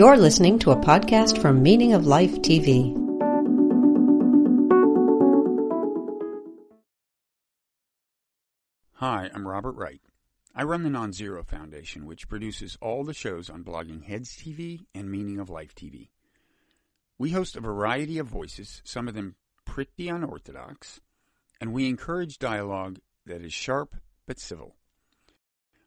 You're listening to a podcast from Meaning of Life TV. Hi, I'm Robert Wright. I run the Non-Zero Foundation, which produces all the shows on Blogging Heads TV and Meaning of Life TV. We host a variety of voices, some of them pretty unorthodox, and we encourage dialogue that is sharp but civil.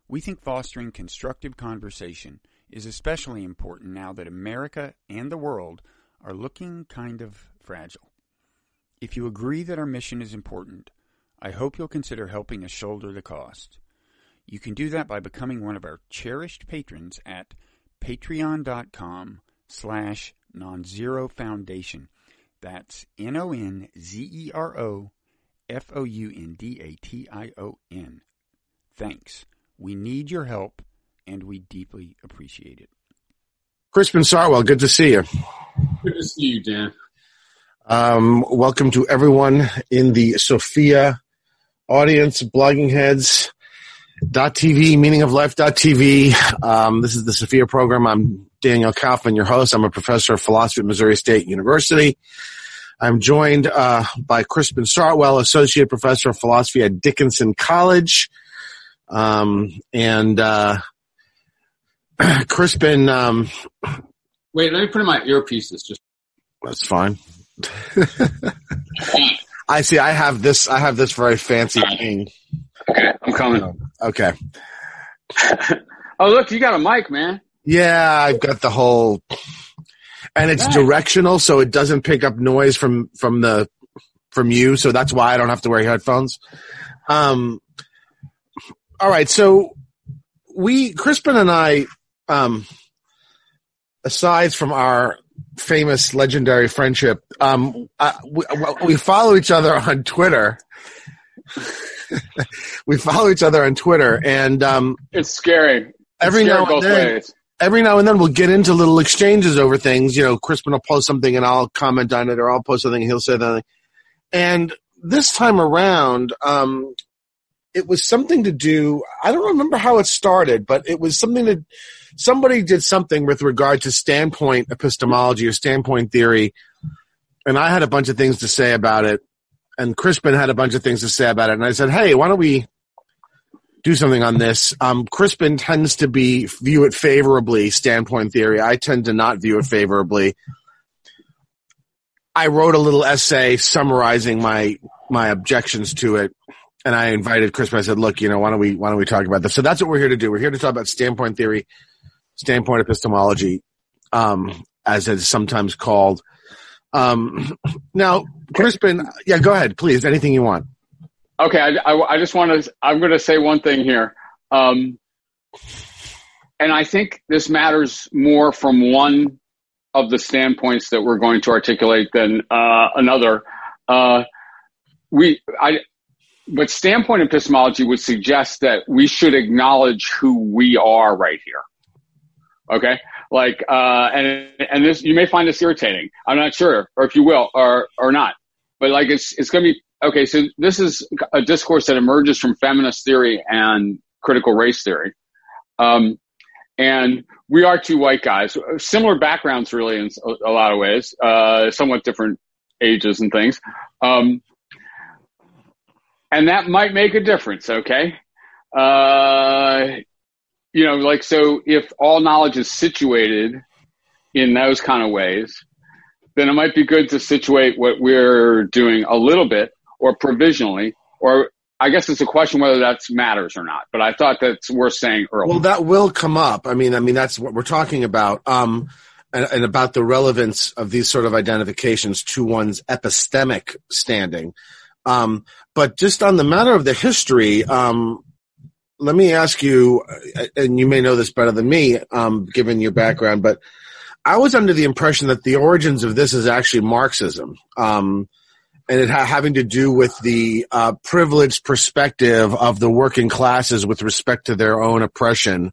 We think fostering constructive conversation is especially important now that America and the world are looking kind of fragile. If you agree that our mission is important, I hope you'll consider helping us shoulder the cost. You can do that by becoming one of our cherished patrons at patreon.com slash nonzero foundation. That's N-O-N-Z-E-R-O F-O-U-N-D-A-T-I-O-N. Thanks. We need your help, and we deeply appreciate it. Crispin Sartwell, good to see you. Good to see you, Dan. Um, welcome to everyone in the Sophia audience, blogging heads, .tv, meaning of life .tv. Um, this is the Sophia program. I'm Daniel Kaufman, your host. I'm a professor of philosophy at Missouri State University. I'm joined uh, by Crispin Sartwell, associate professor of philosophy at Dickinson College. Um, and uh, Crispin. Um, Wait, let me put in my earpieces. Just that's fine. I see. I have this. I have this very fancy thing. Okay, I'm coming. Okay. oh, look, you got a mic, man. Yeah, I've got the whole, and it's Nice. directional, so it doesn't pick up noise from from the from you. So that's why I don't have to wear headphones. Um. All right, so we Crispin and I, um, aside from our famous legendary friendship, um, uh, we, we follow each other on Twitter. we follow each other on Twitter, and um, It's scary. It's Every scary now and then- ways. every now and then we'll get into little exchanges over things. You know, Crispin will post something and I'll comment on it, or I'll post something and he'll say something. And this time around, um, it was something to do. I don't remember how it started, but it was something that somebody did something with regard to standpoint epistemology or standpoint theory, and I had a bunch of things to say about it, and Crispin had a bunch of things to say about it, and I said, "Hey, why don't we?" do something on this. Um, Crispin tends to be view it favorably, standpoint theory. I tend to not view it favorably. I wrote a little essay summarizing my my objections to it, and I invited Crispin. I said, "Look, you know, why don't we why don't we talk about this?" So that's what we're here to do. We're here to talk about standpoint theory, standpoint epistemology, um, as it's sometimes called. Um, now, Crispin, yeah, go ahead, please. Anything you want. Okay, I, I, I just want to. I'm going to say one thing here, um, and I think this matters more from one of the standpoints that we're going to articulate than uh, another. Uh, we, I, but standpoint epistemology would suggest that we should acknowledge who we are right here. Okay, like, uh, and and this you may find this irritating. I'm not sure, or if you will, or or not. But like, it's it's going to be okay, so this is a discourse that emerges from feminist theory and critical race theory. Um, and we are two white guys, similar backgrounds, really, in a lot of ways, uh, somewhat different ages and things. Um, and that might make a difference, okay? Uh, you know, like, so if all knowledge is situated in those kind of ways, then it might be good to situate what we're doing a little bit or provisionally, or I guess it's a question whether that matters or not. But I thought that's worth saying early. Well, that will come up. I mean, I mean that's what we're talking about, um, and, and about the relevance of these sort of identifications to one's epistemic standing. Um, but just on the matter of the history, um, let me ask you, uh, and you may know this better than me, um, given your background, but I was under the impression that the origins of this is actually Marxism. Um, and it ha- having to do with the uh, privileged perspective of the working classes with respect to their own oppression,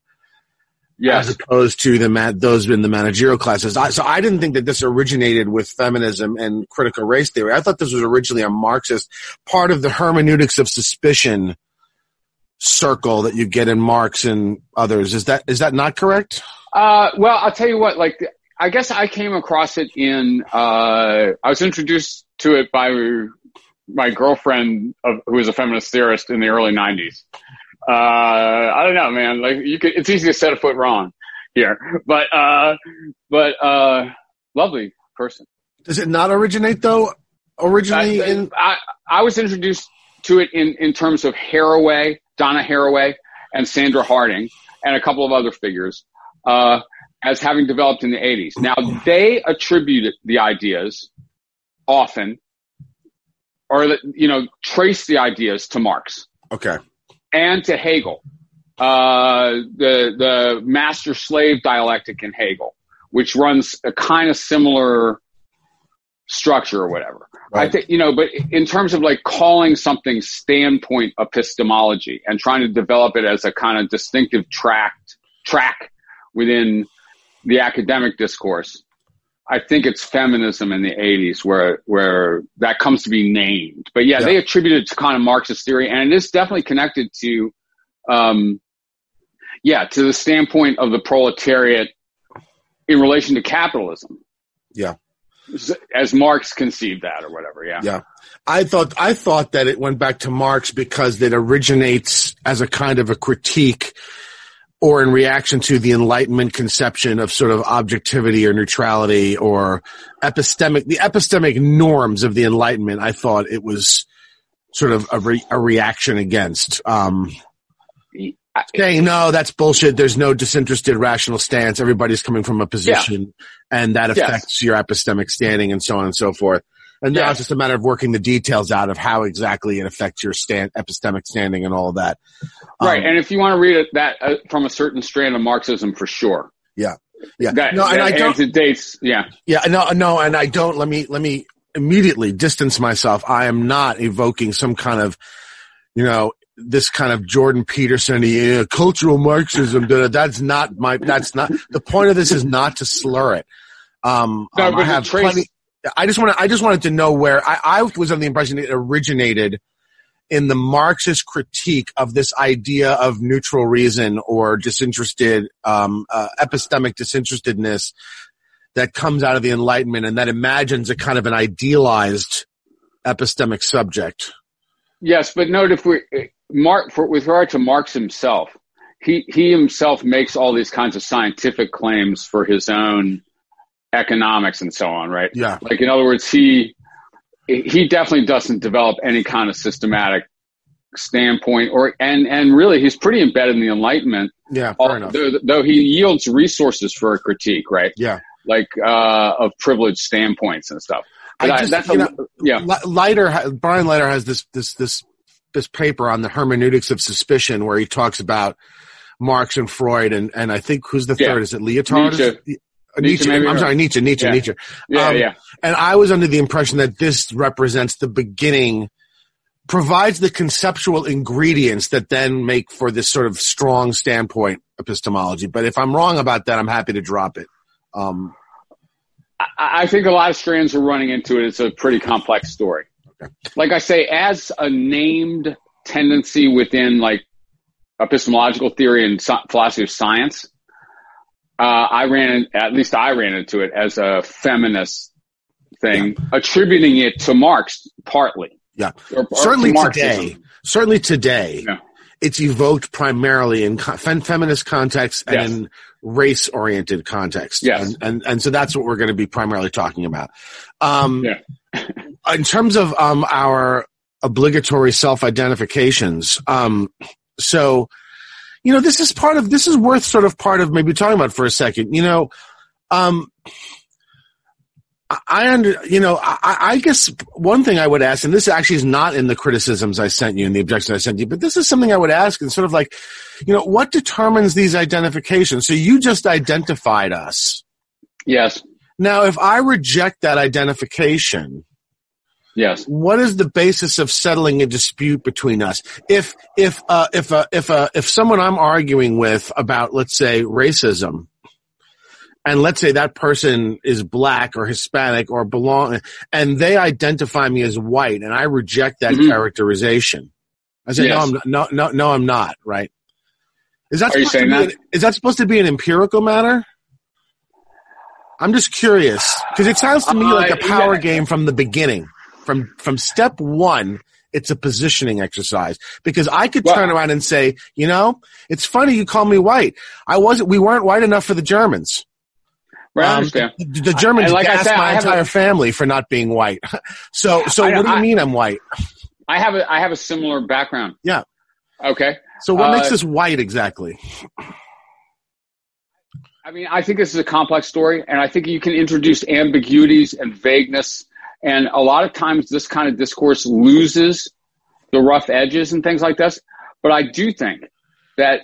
yes. as opposed to the ma- those in the managerial classes. I, so I didn't think that this originated with feminism and critical race theory. I thought this was originally a Marxist part of the hermeneutics of suspicion circle that you get in Marx and others. Is that is that not correct? Uh, well, I'll tell you what. Like, I guess I came across it in. Uh, I was introduced to it by my girlfriend, of, who was a feminist theorist in the early '90s. Uh, I don't know, man. Like, you could. It's easy to set a foot wrong here, but uh, but uh, lovely person. Does it not originate though? Originally I, in I, I was introduced to it in, in terms of Haraway, Donna Haraway, and Sandra Harding, and a couple of other figures, uh, as having developed in the 80s. Now, they attribute the ideas often, or, you know, trace the ideas to Marx okay. and to Hegel, uh, the, the master slave dialectic in Hegel, which runs a kind of similar structure or whatever. Right. I think, you know, but in terms of like calling something standpoint epistemology and trying to develop it as a kind of distinctive track, track within the academic discourse, I think it's feminism in the 80s where, where that comes to be named. But yeah, Yeah. they attribute it to kind of Marxist theory and it is definitely connected to, um, yeah, to the standpoint of the proletariat in relation to capitalism Yeah. As Marx conceived that or whatever. Yeah. Yeah. I thought I thought that it went back to Marx because it originates as a kind of a critique or in reaction to the Enlightenment conception of sort of objectivity or neutrality or epistemic the epistemic norms of the Enlightenment. I thought it was sort of a, re, a reaction against. Um, saying no, that's bullshit. There's no disinterested rational stance. Everybody's coming from a position, and that Yes. affects your epistemic standing, and so on and so forth. And now Yeah. it's just a matter of working the details out of how exactly it affects your stand, epistemic standing and all of that. Right. Um, and if you want to read it that uh, from a certain strand of Marxism for sure. yeah, yeah. That, no, and that I don't. antedates, yeah. Yeah, no, no, and I don't. Let me let me immediately distance myself. I am not evoking some kind of, you know, this kind of Jordan Peterson uh, cultural Marxism. That's not my. That's not the point of this. Is not to slur it. Um, No, um, I have plenty. I just want to. I just wanted to know where I, I was under the impression it originated in the Marxist critique of this idea of neutral reason or disinterested um, uh, epistemic disinterestedness that comes out of the Enlightenment and that imagines a kind of an idealized epistemic subject. Yes, but note if we, Mark, for, with regard to Marx himself, he, he himself makes all these kinds of scientific claims for his own economics and so on, right? Yeah. Like, in other words, he, he definitely doesn't develop any kind of systematic standpoint or, and, and really he's pretty embedded in the Enlightenment, Yeah, fair enough. though, though he yields resources for a critique, right? Yeah. Like, uh, of privileged standpoints and stuff. But I I- just- that's a, know, yeah. Leiter, Brian Leiter has this this this this paper on the hermeneutics of suspicion where he talks about Marx and Freud and and I think who's the Yeah. third? Is it Lyotard? Nietzsche. Is uh, Nietzsche, I'm or- sorry, Nietzsche. Nietzsche. Yeah. Nietzsche. Yeah, Um, yeah. And I was under the impression that this represents the beginning, provides the conceptual ingredients that then make for this sort of strong standpoint epistemology. But if I'm wrong about that, I'm happy to drop it. Um, I I think a lot of strands are running into it. It's a pretty complex story. Like I say, as a named tendency within like epistemological theory and so- philosophy of science, uh, I ran, at least I ran into it as a feminist thing, attributing it to Marx partly. Yeah. Or- or certainly to today, certainly today, Yeah. it's evoked primarily in fem- feminist context and Yes. in race-oriented context. Yes. And, and, and so that's what we're going to be primarily talking about. Um, Yeah. in terms of, um, our obligatory self-identifications, um, so, you know, this is part of, this is worth sort of part of maybe talking about for a second, you know, um, I- under, you know, I, I guess one thing I would ask, and this actually is not in the criticisms I sent you and the objections I sent you, but this is something I would ask and sort of like, you know, what determines these identifications? So you just identified us. Yes. Now, if I reject that identification, Yes. what is the basis of settling a dispute between us? If, if, uh, if, uh, if, uh, if someone I'm arguing with about, let's say, racism, and let's say that person is black or Hispanic or belong, and they identify me as white, and I reject that Mhm. characterization. I say Yes. no, I'm not, no, no, no, I'm not. Right? Is that Are you supposed to saying be that? An, is that supposed to be an empirical matter? I'm just curious because it sounds to me Uh, like a power yeah. game from the beginning. From from step one, it's a positioning exercise because I could turn around and say, you know, it's funny you call me white. I wasn't. We weren't white enough for the Germans. Right, I Um, understand. The, the Germans And like I gassed said, my I entire a- family for not being white. so, so I what do you I- mean I'm white? I have a I have a similar background. Yeah. Okay. So, what Uh, makes us white exactly? I mean, I think this is a complex story, and I think you can introduce ambiguities and vagueness, and a lot of times this kind of discourse loses the rough edges and things like this. But I do think that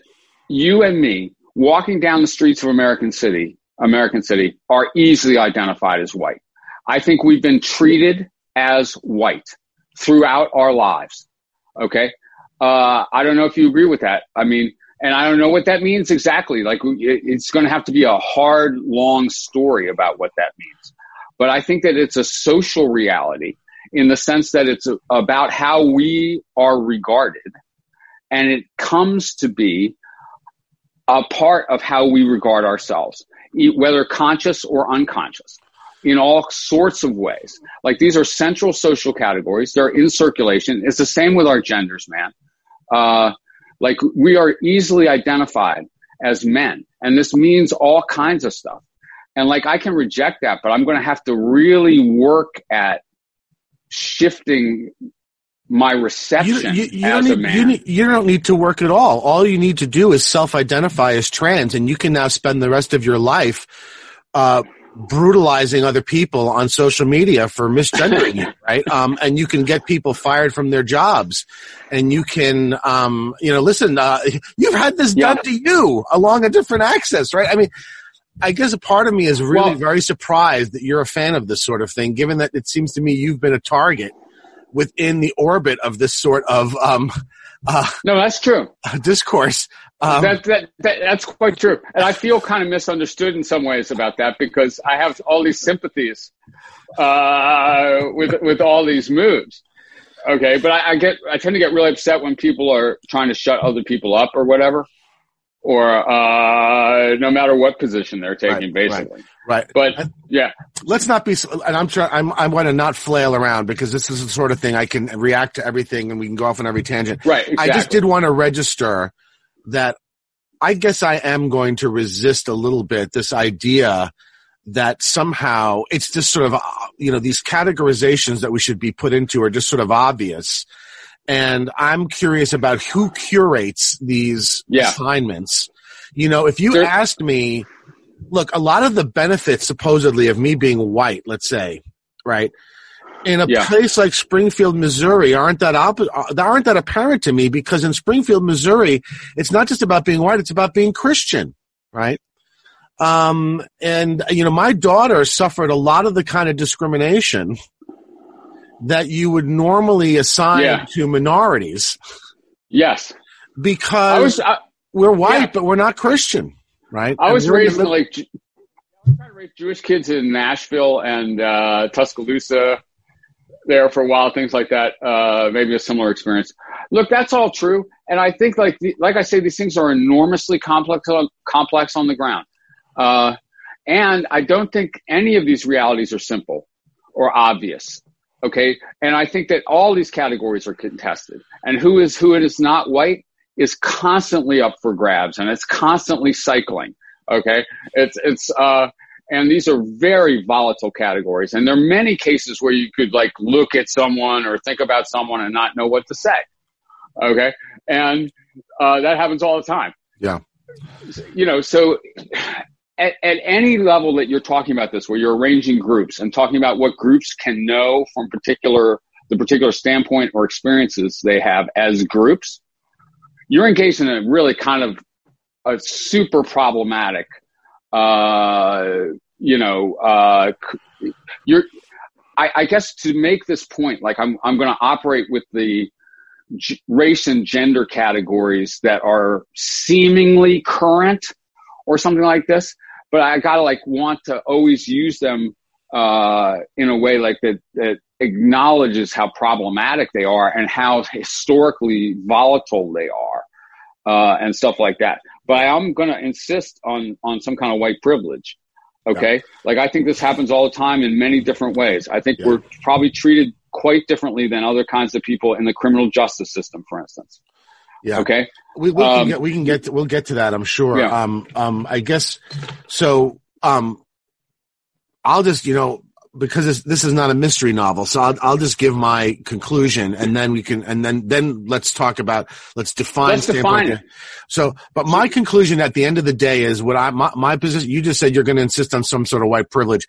you and me walking down the streets of American City, American City, are easily identified as white. I think we've been treated as white throughout our lives. Okay. Uh, I don't know if you agree with that. I mean, and I don't know what that means exactly. Like, it's going to have to be a hard, long story about what that means. But I think that it's a social reality in the sense that it's about how we are regarded. And it comes to be a part of how we regard ourselves, whether conscious or unconscious, in all sorts of ways. Like these are central social categories. They're in circulation. It's the same with our genders, man. Uh, like we are easily identified as men, and this means all kinds of stuff. And like I can reject that, but I'm going to have to really work at shifting my reception you, you, as don't a need, man. you, need- you don't need to work at all. All you need to do is self-identify as trans, and you can now spend the rest of your life uh, brutalizing other people on social media for misgendering you, right? Um, and you can get people fired from their jobs, and you can, um, you know, listen. Uh, you've had this Yeah. done to you along a different access, right? I mean. I guess a part of me is really Well- very surprised that you're a fan of this sort of thing, given that it seems to me you've been a target within the orbit of this sort of um, uh, no, that's true. discourse. Um, that, that, that that's quite true, and I feel kind of misunderstood in some ways about that because I have all these sympathies uh, with with all these moves. Okay, but I, I get I tend to get really upset when people are trying to shut other people up or whatever, or uh, no matter what position they're taking, Right, basically. right. But yeah, Let's not be. And I'm trying. I'm. I want to not flail around because this is the sort of thing I can react to everything, and we can go off on every tangent. right. Exactly. I just did want to register that I guess I am going to resist a little bit this idea that somehow it's just sort of, uh, you know, these categorizations that we should be put into are just sort of obvious. And I'm curious about who curates these Yeah. assignments. You know, if you There- asked me, look, a lot of the benefits supposedly of me being white, let's say, right? In a Yeah. place like Springfield, Missouri, aren't that op- uh, aren't that apparent to me? Because in Springfield, Missouri, it's not just about being white; it's about being Christian, right? Um, and you know, my daughter suffered a lot of the kind of discrimination that you would normally assign Yeah. to minorities yes, because I was. I, we're white, yeah. but we're not Christian, right? I And was we're in the raised in like I was trying to raise Jewish kids in Nashville and uh, Tuscaloosa there for a while, things like that. Uh, maybe a similar experience. Look, that's all true, and I think like the, like I say, these things are enormously complex on, complex on the ground, uh, and I don't think any of these realities are simple or obvious. Okay, and I think that all these categories are contested, and who is who it is not white is constantly up for grabs, and it's constantly cycling. Okay, it's it's uh, and these are very volatile categories, and there are many cases where you could like look at someone or think about someone and not know what to say. Okay, and uh, that happens all the time. Yeah. you know, so at, at any level that you're talking about this, where you're arranging groups and talking about what groups can know from particular the particular standpoint or experiences they have as groups, you're engaged in a really kind of a super problematic, uh, you know, uh, you're. I, I guess to make this point, like I'm, I'm going to operate with the g- race and gender categories that are seemingly current or something like this, but I gotta like want to always use them uh, in a way like that that acknowledges how problematic they are and how historically volatile they are uh, and stuff like that. But I'm going to insist on on some kind of white privilege. Okay, yeah. like I think this happens all the time in many different ways. I think yeah. we're probably treated quite differently than other kinds of people in the criminal justice system, for instance. Yeah. Okay. We, we um, can get we can get to, we'll get to that. I'm sure. Yeah. Um. Um. I guess. So. Um. I'll just you know because this, this is not a mystery novel, so I'll, I'll just give my conclusion, and then we can, and then then let's talk about let's define let's define it. So, but my conclusion at the end of the day is what I my, my position. You just said you're going to insist on some sort of white privilege.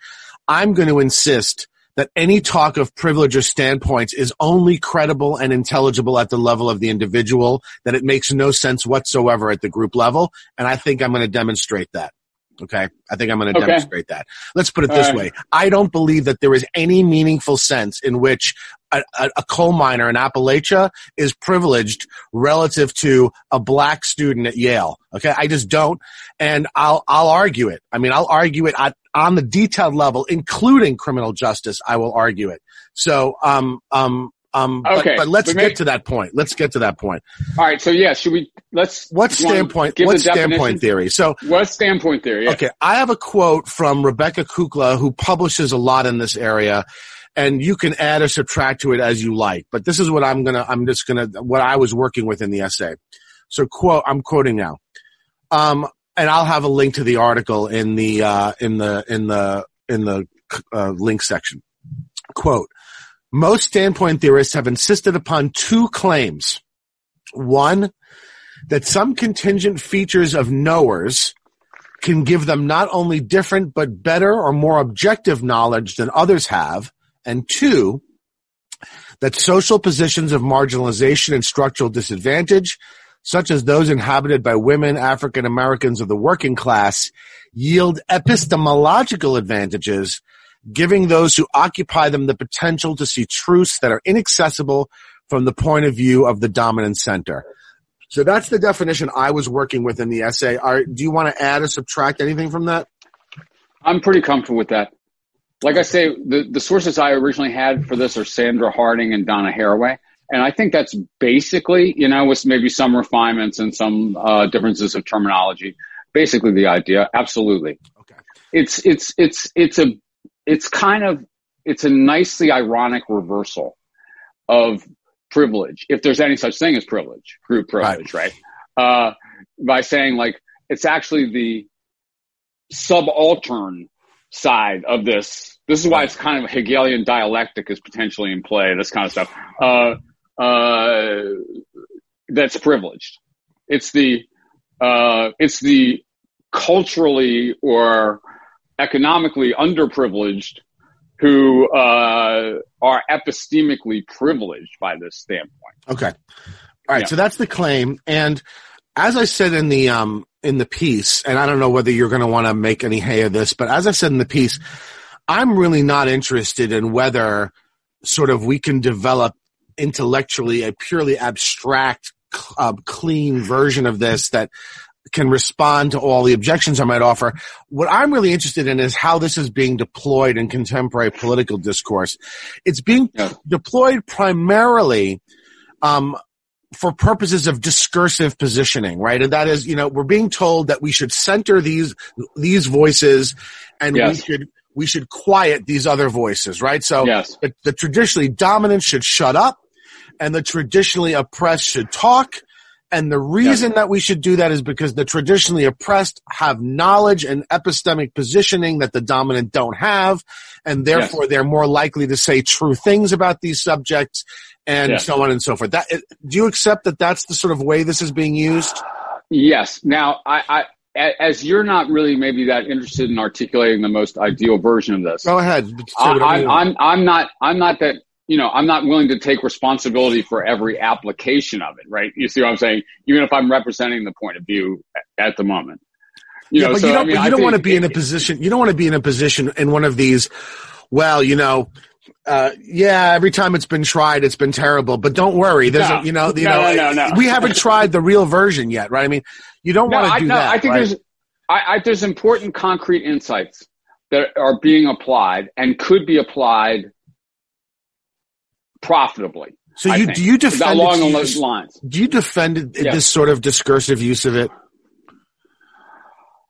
I'm going to insist that any talk of privilege or standpoints is only credible and intelligible at the level of the individual. That it makes no sense whatsoever at the group level, and I think I'm going to demonstrate that. Okay. I think I'm going to okay. demonstrate that. Let's put it this way. I don't believe that there is any meaningful sense in which a, a, a, coal miner in Appalachia is privileged relative to a black student at Yale. Okay. I just don't. And I'll, I'll argue it. I mean, I'll argue it at, on the detailed level, including criminal justice. I will argue it. So, um, um, um, okay, but, but let's but maybe, get to that point. Let's get to that point. All right. So yeah, should we? Let's. What standpoint? What standpoint theory? So what standpoint theory? Yeah. Okay, I have a quote from Rebecca Kukla, who publishes a lot in this area, and you can add or subtract to it as you like. But this is what I'm gonna. I'm just gonna. What I was working with in the essay. So quote. I'm quoting now. Um, and I'll have a link to the article in the uh, in the in the in the uh, link section. Quote most standpoint theorists have insisted upon two claims. One, that some contingent features of knowers can give them not only different but better or more objective knowledge than others have. And two, that social positions of marginalization and structural disadvantage, such as those inhabited by women, African Americans, of the working class, yield epistemological advantages giving those who occupy them the potential to see truths that are inaccessible from the point of view of the dominant center. So that's the definition I was working with in the essay. Are, do you want to add or subtract anything from that? I'm pretty comfortable with that. Like I say, the, the sources I originally had for this are Sandra Harding and Donna Haraway. And I think that's basically, you know, with maybe some refinements and some uh, differences of terminology, basically the idea. Absolutely. Okay. It's, it's, it's, it's a it's kind of it's a nicely ironic reversal of privilege, if there's any such thing as privilege, group privilege, right? right? Uh, by saying like it's actually the subaltern side of this. This is why it's kind of Hegelian dialectic is potentially in play. This kind of stuff. Uh, uh, that's privileged. It's the uh, it's the culturally or economically underprivileged who uh, are epistemically privileged by this standpoint. Okay. All right. Yeah. So that's the claim. And as I said in the, um, in the piece, and I don't know whether you're going to want to make any hay of this, but as I said in the piece, I'm really not interested in whether sort of we can develop intellectually a purely abstract, uh, clean version of this that can respond to all the objections I might offer. What I'm really interested in is how this is being deployed in contemporary political discourse. It's being yeah. deployed primarily um, for purposes of discursive positioning, right? And that is, you know, we're being told that we should center these these voices, and yes. we should we should quiet these other voices, right? So yes. the, the traditionally dominant should shut up, and the traditionally oppressed should talk and the reason that we should do that is because the traditionally oppressed have knowledge and epistemic positioning that the dominant don't have. And therefore yes. they're more likely to say true things about these subjects and yes. so on and so forth. That, do you accept that that's the sort of way this is being used? Yes. Now, I, I as you're not really maybe that interested in articulating the most ideal version of this. Go ahead. I, I'm, I'm not, I'm not that you know, I'm not willing to take responsibility for every application of it, right? You see what I'm saying? Even if I'm representing the point of view at the moment. You yeah, know, but so, you don't, I mean, you don't want to be in a position, you don't want to be in a position in one of these, well, you know, uh, yeah, every time it's been tried, it's been terrible. But don't worry, there's no, a, you know, you no, know, no, we haven't tried the real version yet, right? I mean, you don't want to do that. I think right? there's, I, I, there's important concrete insights that are being applied and could be applied profitably. So you do you defend along its those lines? do you defend Yes. this sort of discursive use of it?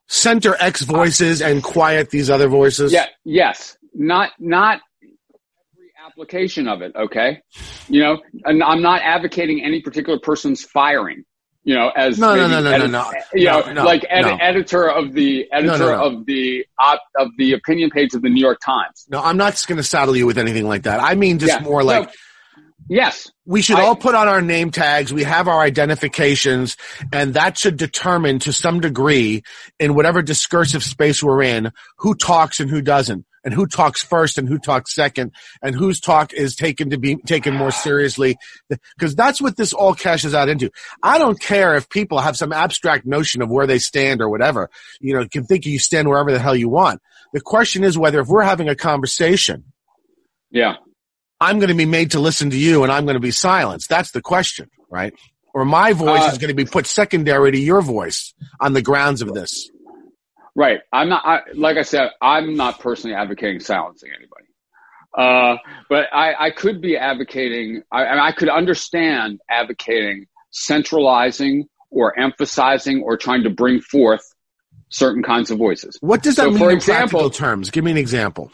Center X voices and quiet these other voices. Yeah, yes. Not not application of it, okay? You know, and I'm not advocating any particular person's firing. You know, as No, no, no, no, edit- no, no. You know, No, no, like ed- no. editor of the editor of the op, of the opinion page of the New York Times. No, I'm not going to saddle you with anything like that. I mean, just Yeah. more like yes, we should I- all put on our name tags. We have our identifications, and that should determine to some degree in whatever discursive space we're in who talks and who doesn't, and who talks first and who talks second, and whose talk is taken to be taken more seriously. Because that's what this all cashes out into. I don't care if people have some abstract notion of where they stand or whatever. You know, you can think you stand wherever the hell you want. The question is whether if we're having a conversation, yeah, I'm going to be made to listen to you and I'm going to be silenced. That's the question, right? Or my voice Uh, is going to be put secondary to your voice on the grounds of this. Right. I'm not. I, like I said, I'm not personally advocating silencing anybody. Uh, but I, I could be advocating, I, I could understand advocating centralizing or emphasizing or trying to bring forth certain kinds of voices. What does that So, mean for in example- practical terms? Give me an example.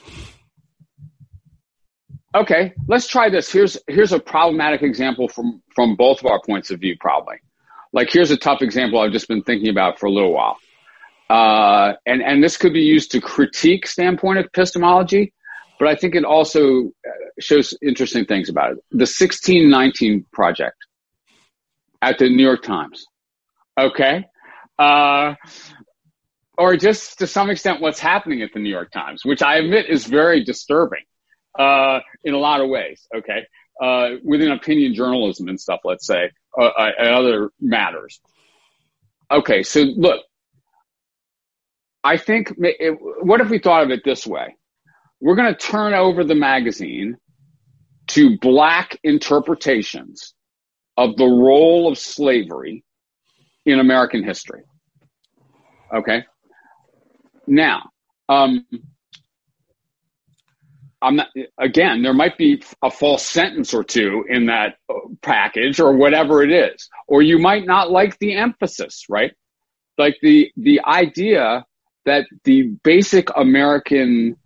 Okay, let's try this. Here's here's a problematic example from from both of our points of view, probably. Like here's a tough example I've just been thinking about for a little while, uh, and and this could be used to critique standpoint epistemology, but I think it also uh, shows interesting things about it. The 1619 project at the New York Times. Okay. Uh, or just to some extent what's happening at the New York Times, which I admit is very disturbing uh, in a lot of ways. Okay, uh, within opinion journalism and stuff, let's say, uh, uh, and other matters. Okay, so look, I think it, what if we thought of it this way? We're going to turn over the magazine to black interpretations of the role of slavery in American history. Okay. Now, um, I'm not, again, there might be a false sentence or two in that uh, package or whatever it is. Or you might not like the emphasis, right? Like the, the idea that the basic American,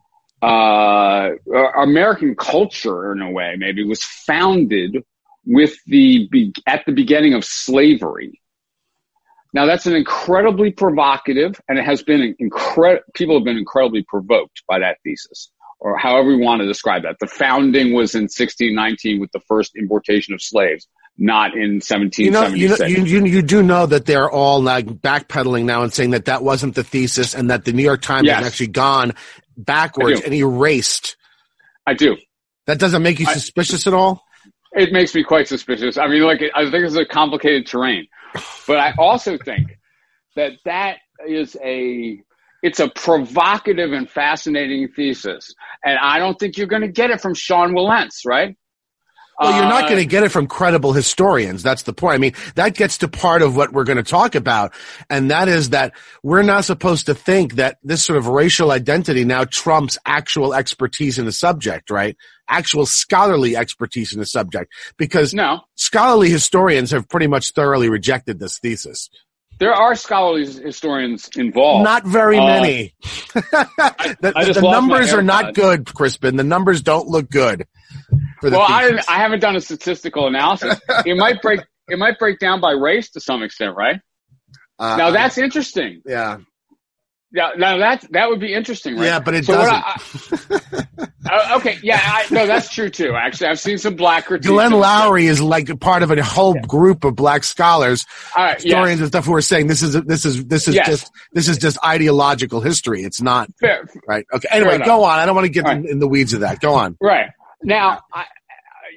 uh, American culture in a way maybe was founded with the, at the beginning of slavery. Now that's an incredibly provocative, and it has been incredible. People have been incredibly provoked by that thesis, or however we want to describe that. The founding was in 1619 with the first importation of slaves, not in You know, you, know you, you, you do know that they're all like backpedaling now and saying that that wasn't the thesis and that the New York Times Yes. has actually gone backwards and erased. I do. That doesn't make you I- suspicious at all? It makes me quite suspicious. I mean, like, I think it's a complicated terrain, but I also think that that is a, it's a provocative and fascinating thesis. And I don't think you're going to get it from Sean Wilentz, right? Well, you're not Uh, going to get it from credible historians. That's the point. I mean, that gets to part of what we're going to talk about. And that is that we're not supposed to think that this sort of racial identity now trumps actual expertise in the subject, right? Actual scholarly expertise in the subject. Because No, scholarly historians have pretty much thoroughly rejected this thesis. there are scholarly historians involved. Not very Uh, many. I the numbers are not good, Crispin. The numbers don't look good. Well, I. I haven't done a statistical analysis. it might break. It might break down by race to some extent, right? Uh, Now that's interesting. yeah. Yeah, now that that would be interesting, right? Yeah, but it So doesn't. I- uh, okay, yeah, I, no, that's true too. Actually, I've seen some black critiques. Glenn. Loury is like part of a whole group of black scholars, All right, historians yes, and stuff who are saying this is this is this is Yes. just this is just ideological history. It's not fair, right. Okay. Anyway, go on. I don't want to get in, in the weeds of that. Go on. right now. I,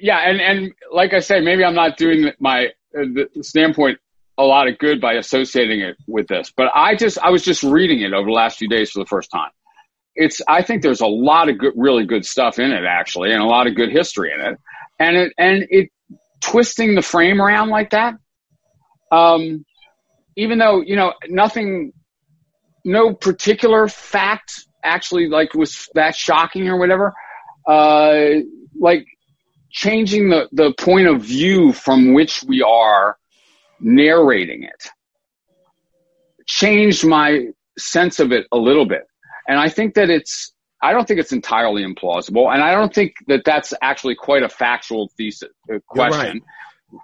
yeah, and and like I say, maybe I'm not doing my uh, standpoint a lot of good by associating it with this, but I just I was just reading it over the last few days for the first time. It's I think there's a lot of good, really good stuff in it actually, and a lot of good history in it, and it and it twisting the frame around like that. Um, even though you know nothing, no particular fact actually like was that shocking or whatever. Uh, like changing the, the point of view from which we are narrating it changed my sense of it a little bit. And I think that it's, I don't think it's entirely implausible. And I don't think that that's actually quite a factual thesis uh, question.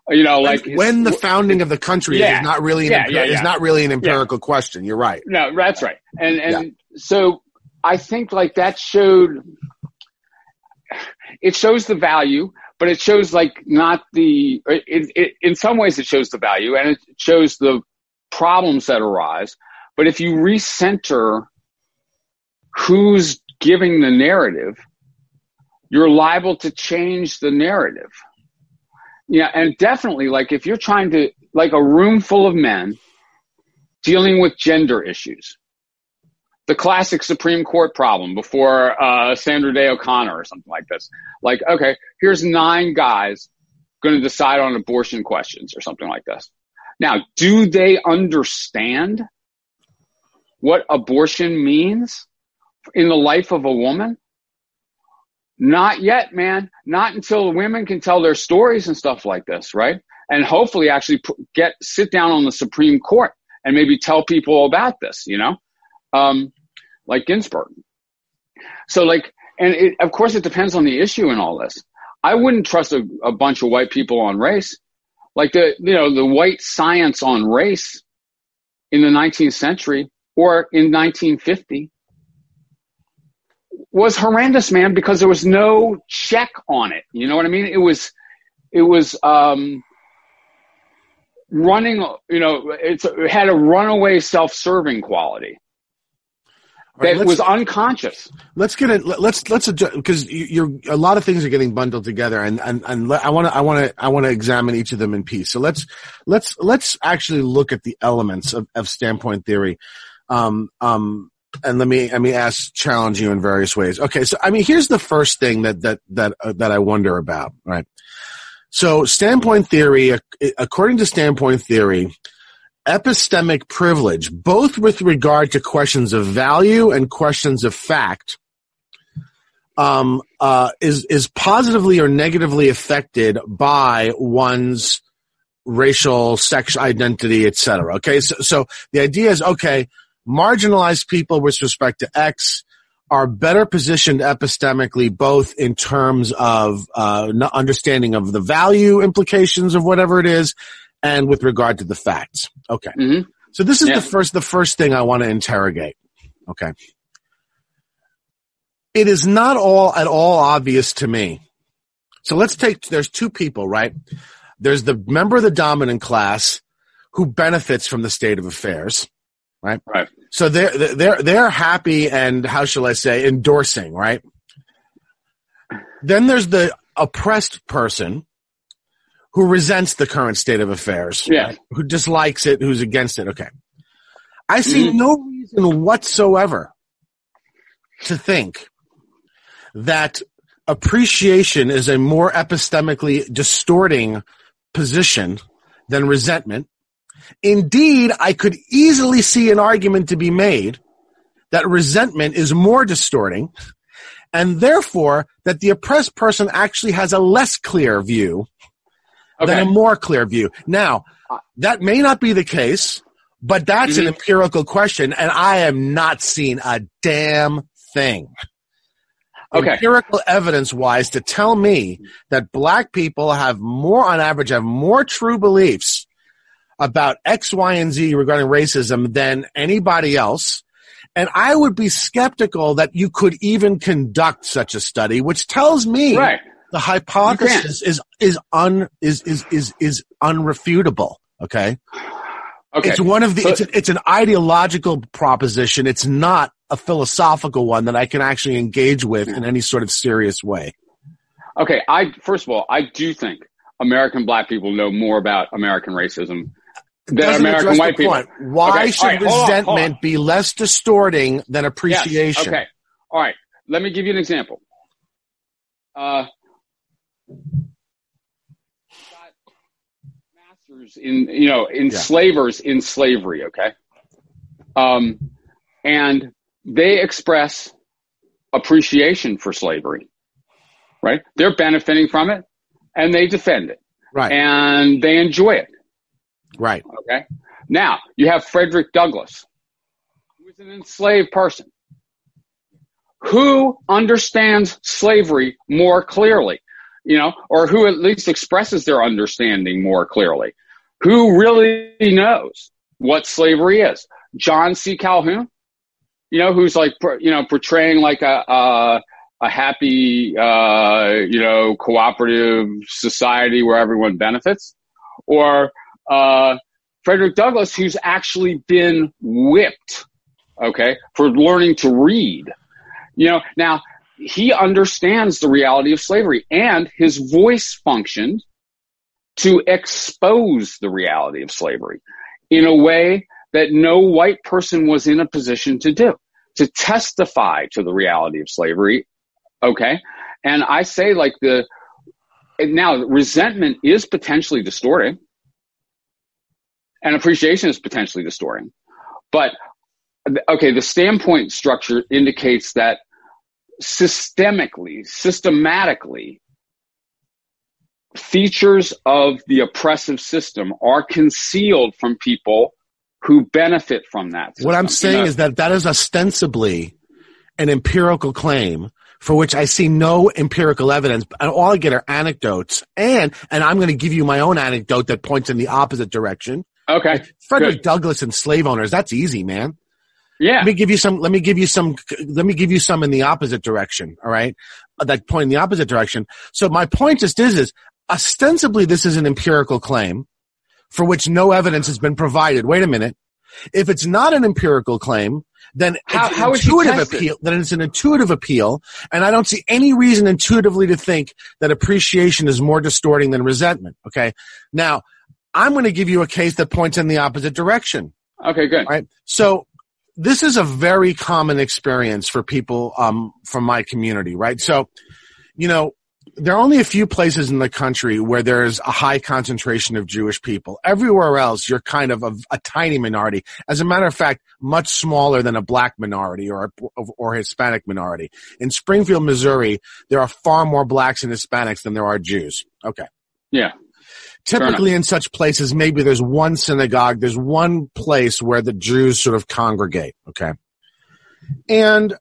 You know, like when, the founding of the country Yeah. is not really an Yeah, empir- yeah, yeah. is not really an empirical question. You're right. No, that's right. And and so I think like that showed it shows the value, but it shows like not the it, it, in some ways it shows the value and it shows the problems that arise. But if you recenter who's giving the narrative, you're liable to change the narrative. Yeah, and definitely like if you're trying to like a room full of men dealing with gender issues. The classic Supreme Court problem before uh, Sandra Day O'Connor or something like this. Like, okay, here's nine guys going to decide on abortion questions or something like this. Now, do they understand what abortion means in the life of a woman? Not yet, man. Not until women can tell their stories and stuff like this, right? And hopefully actually get, sit down on the Supreme Court and maybe tell people about this, you know? Um, like Ginsburg. So like, and it, of course it depends on the issue and all this. I wouldn't trust a, a bunch of white people on race. Like the, you know, the white science on race in the 19th century or in 1950 was horrendous, man, because there was no check on it. You know what I mean? It was, it was, um, running, you know, it's, it had a runaway self-serving quality Right, that was unconscious. let's get it. let- Let's let's adjust because you're a lot of things are getting bundled together, and and and I want to I want to I want to examine each of them in piece. So let's let's let's actually look at the elements of, of standpoint theory. Um um. And let me let me ask challenge you in various ways. Okay, so I mean, here's the first thing that that that uh, that I wonder about. Right. So standpoint theory, according to standpoint theory, epistemic privilege, both with regard to questions of value and questions of fact, um, uh, is is positively or negatively affected by one's racial, sex identity, etc. Okay, so so the idea is okay, marginalized people with respect to X are better positioned epistemically, both in terms of uh, understanding of the value implications of whatever it is, and with regard to the facts. Okay. hmm So this is Yeah. the first the first thing I want to interrogate. Okay. It is not all at all obvious to me. So let's take there's two people, right? There's the member of the dominant class who benefits from the state of affairs, right? Right. So they're they're they're happy and how shall I say endorsing, right? Then there's the oppressed person who resents the current state of affairs, Yeah. right? who dislikes it, who's against it. Okay, I see Mhm. no reason whatsoever to think that appreciation is a more epistemically distorting position than resentment. Indeed, I could easily see an argument to be made that resentment is more distorting and therefore that the oppressed person actually has a less clear view than a more clear view. Now, that may not be the case, but that's an Mhm. empirical question and I am not seeing a damn thing. Okay. Empirical evidence wise to tell me that black people have more on average have more true beliefs about X, Y, and Z regarding racism than anybody else. And I would be skeptical that you could even conduct such a study, which tells me Right. The hypothesis is is un is is is is unrefutable. Okay, Okay. it's one of the So- it's, a, it's an ideological proposition. It's not a philosophical one that I can actually engage with in any sort of serious way. Okay, I first of all, I do think American black people know more about American racism than American white people. point. Why Okay, should right, hold on, hold resentment on. be less distorting than Yes, appreciation? Okay. All right. Let me give you an example. Uh, masters in you know enslavers in slavery. Okay. Um, and they express appreciation for slavery. Right? They're benefiting from it. and they defend it Right. and they enjoy it. right. Okay. Now you have Frederick Douglass, who is an enslaved person. Who understands slavery more clearly, you know, or who at least expresses their understanding more clearly? Who really knows what slavery is? John C. Calhoun, you know, who's like, you know, portraying like a, a, a happy, uh, you know, cooperative society where everyone benefits, or uh, Frederick Douglass, who's actually been whipped, okay, for learning to read. You know, now he understands the reality of slavery and his voice functioned to expose the reality of slavery in a way that no white person was in a position to do, to testify to the reality of slavery. Okay. And I say like the, now resentment is potentially distorting and appreciation is potentially distorting. But okay, the standpoint structure indicates that systemically, systematically, features of the oppressive system are concealed from people who benefit from that. What I'm saying You know, is that that is ostensibly an empirical claim for which I see no empirical evidence. And all I get are anecdotes. And, and I'm going to give you my own anecdote that points in the opposite direction. okay, Frederick Good. Douglass and slave owners. That's easy, man. Yeah, Let me give you some, let me give you some, let me give you some in the opposite direction. All right. That point in the opposite direction. So my point just is, is ostensibly this is an empirical claim for which no evidence has been provided. Wait a minute. If it's not an empirical claim, then How- it's an how is intuitive appeal. Then it's an intuitive appeal, and I don't see any reason intuitively to think that appreciation is more distorting than resentment. Okay. Now, I'm going to give you a case that points in the opposite direction. okay, good. Right. So this is a very common experience for people um, from my community, right? So, you know, there are only a few places in the country where there's a high concentration of Jewish people. Everywhere else, you're kind of a, a tiny minority. As a matter of fact, much smaller than a black minority or or Hispanic minority. In Springfield, Missouri, there are far more blacks and Hispanics than there are Jews. Okay. Yeah, Typically in such places, maybe there's one synagogue, there's one place where the Jews sort of congregate. Okay. And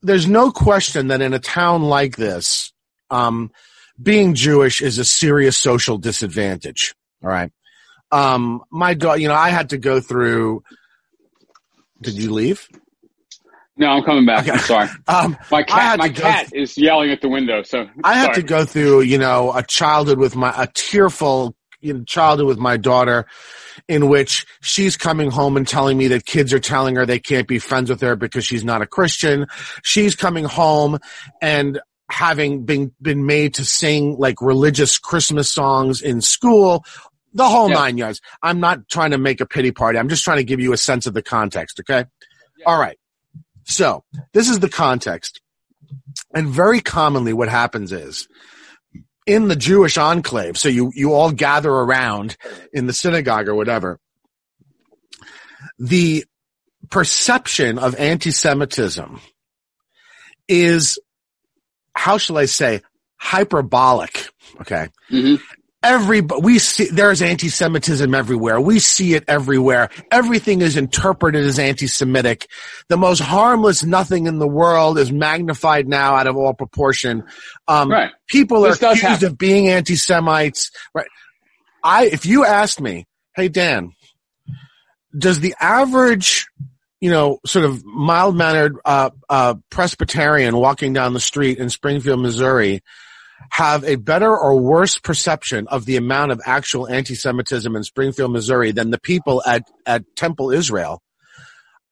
there's no question that in a town like this, um, being Jewish is a serious social disadvantage. All right. Um, my daughter, you know, I had to go through. Did you leave? no, I'm coming back. Okay. I'm sorry. Um, My cat, my cat is yelling at the window. So I had sorry. to go through, you know, a childhood with my a tearful you know, childhood with my daughter, in which she's coming home and telling me that kids are telling her they can't be friends with her because she's not a Christian. She's coming home and having been been made to sing like religious Christmas songs in school. The whole Yeah. nine yards. I'm not trying to make a pity party. I'm just trying to give you a sense of the context. Okay. All right. So this is the context. And very commonly what happens is in the Jewish enclave, so you, you all gather around in the synagogue or whatever, the perception of anti-Semitism is, how shall I say, hyperbolic. Okay Mhm. Every we see there's anti-semitism everywhere. We see it everywhere. Everything is interpreted as anti-semitic. The most harmless nothing in the world is magnified now out of all proportion. Um, Right. people This are accused happen. of being anti-semites right? I if you asked me hey dan does the average you know sort of mild-mannered uh, uh, presbyterian walking down the street in springfield missouri have a better or worse perception of the amount of actual anti-Semitism in Springfield, Missouri than the people at, at Temple Israel.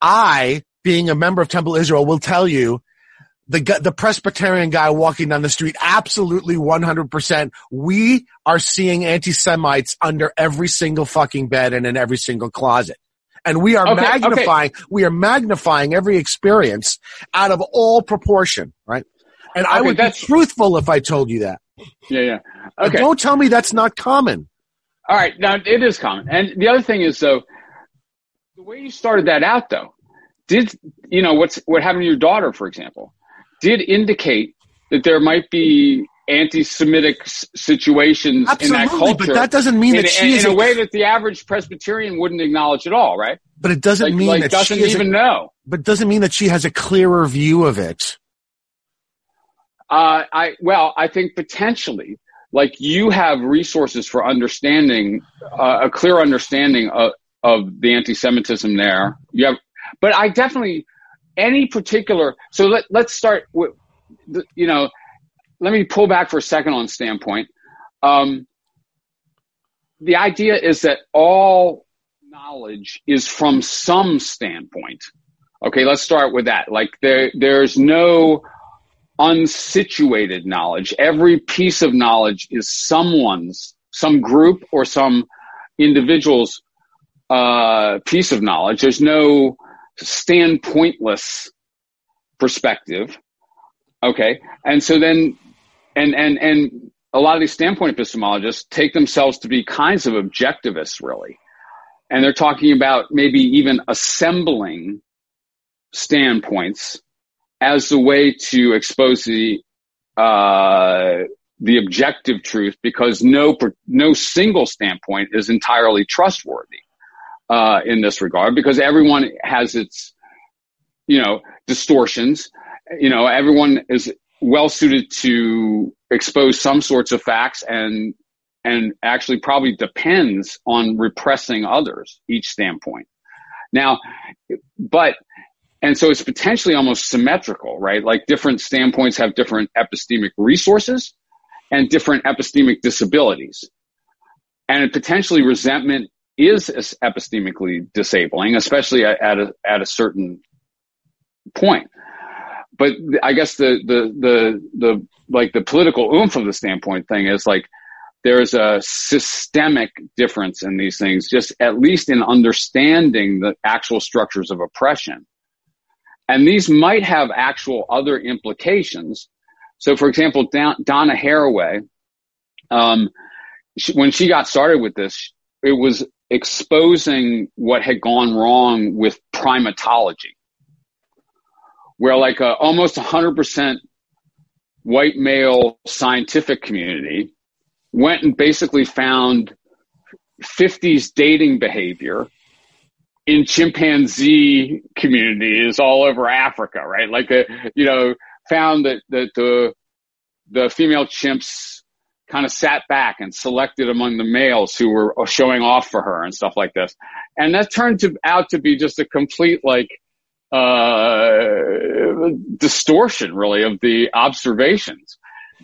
I, being a member of Temple Israel, will tell you the the Presbyterian guy walking down the street, absolutely 100%. We are seeing anti-Semites under every single fucking bed and in every single closet. And we are Okay, okay. magnifying, we are magnifying every experience out of all proportion, right? And I Okay, would be truthful if I told you that. Yeah, yeah. But Okay. Don't tell me that's not common. All right. Now it is common. And the other thing is though, the way you started that out though, did you know what's what happened to your daughter, for example, did indicate that there might be anti-Semitic s- situations Absolutely, in that culture. but that doesn't mean in, that she in, is in a a- way that the average Presbyterian wouldn't acknowledge at all, right? But it doesn't Like, mean like that doesn't she even a, know. but doesn't mean that she has a clearer view of it. Uh, I well, I think potentially, like you have resources for understanding uh, a clear understanding of, of the anti-Semitism there. You have, but I definitely any particular. So let let's start with, you know, let me pull back for a second on standpoint. Um, the idea is that all knowledge is from some standpoint. Okay, let's start with that. Like there, there's no unsituated knowledge. Every piece of knowledge is someone's, some group or some individual's uh, piece of knowledge. There's no standpointless perspective. Okay, and so then, and and and a lot of these standpoint epistemologists take themselves to be kinds of objectivists, really, and they're talking about maybe even assembling standpoints as the way to expose the uh, the objective truth because no no single standpoint is entirely trustworthy uh, in this regard because everyone has its you know distortions. You know everyone is well suited to expose some sorts of facts and and actually probably depends on repressing others each standpoint. Now but and so it's potentially almost symmetrical, right? Like different standpoints have different epistemic resources and different epistemic disabilities. And potentially resentment is epistemically disabling, especially at a, at a certain point. But I guess the, the, the, the, like the political oomph of the standpoint thing is like, there's a systemic difference in these things, just at least in understanding the actual structures of oppression. And these might have actual other implications. So, for example, Donna Haraway, um, she, when she got started with this, it was exposing what had gone wrong with primatology, where like a almost 100% white male scientific community went and basically found 50s dating behavior in chimpanzee communities all over Africa, right? Like, the, you know, found that, that the, the female chimps kind of sat back and selected among the males who were showing off for her and stuff like this. And that turned to, out to be just a complete, like, uh, distortion really of the observations,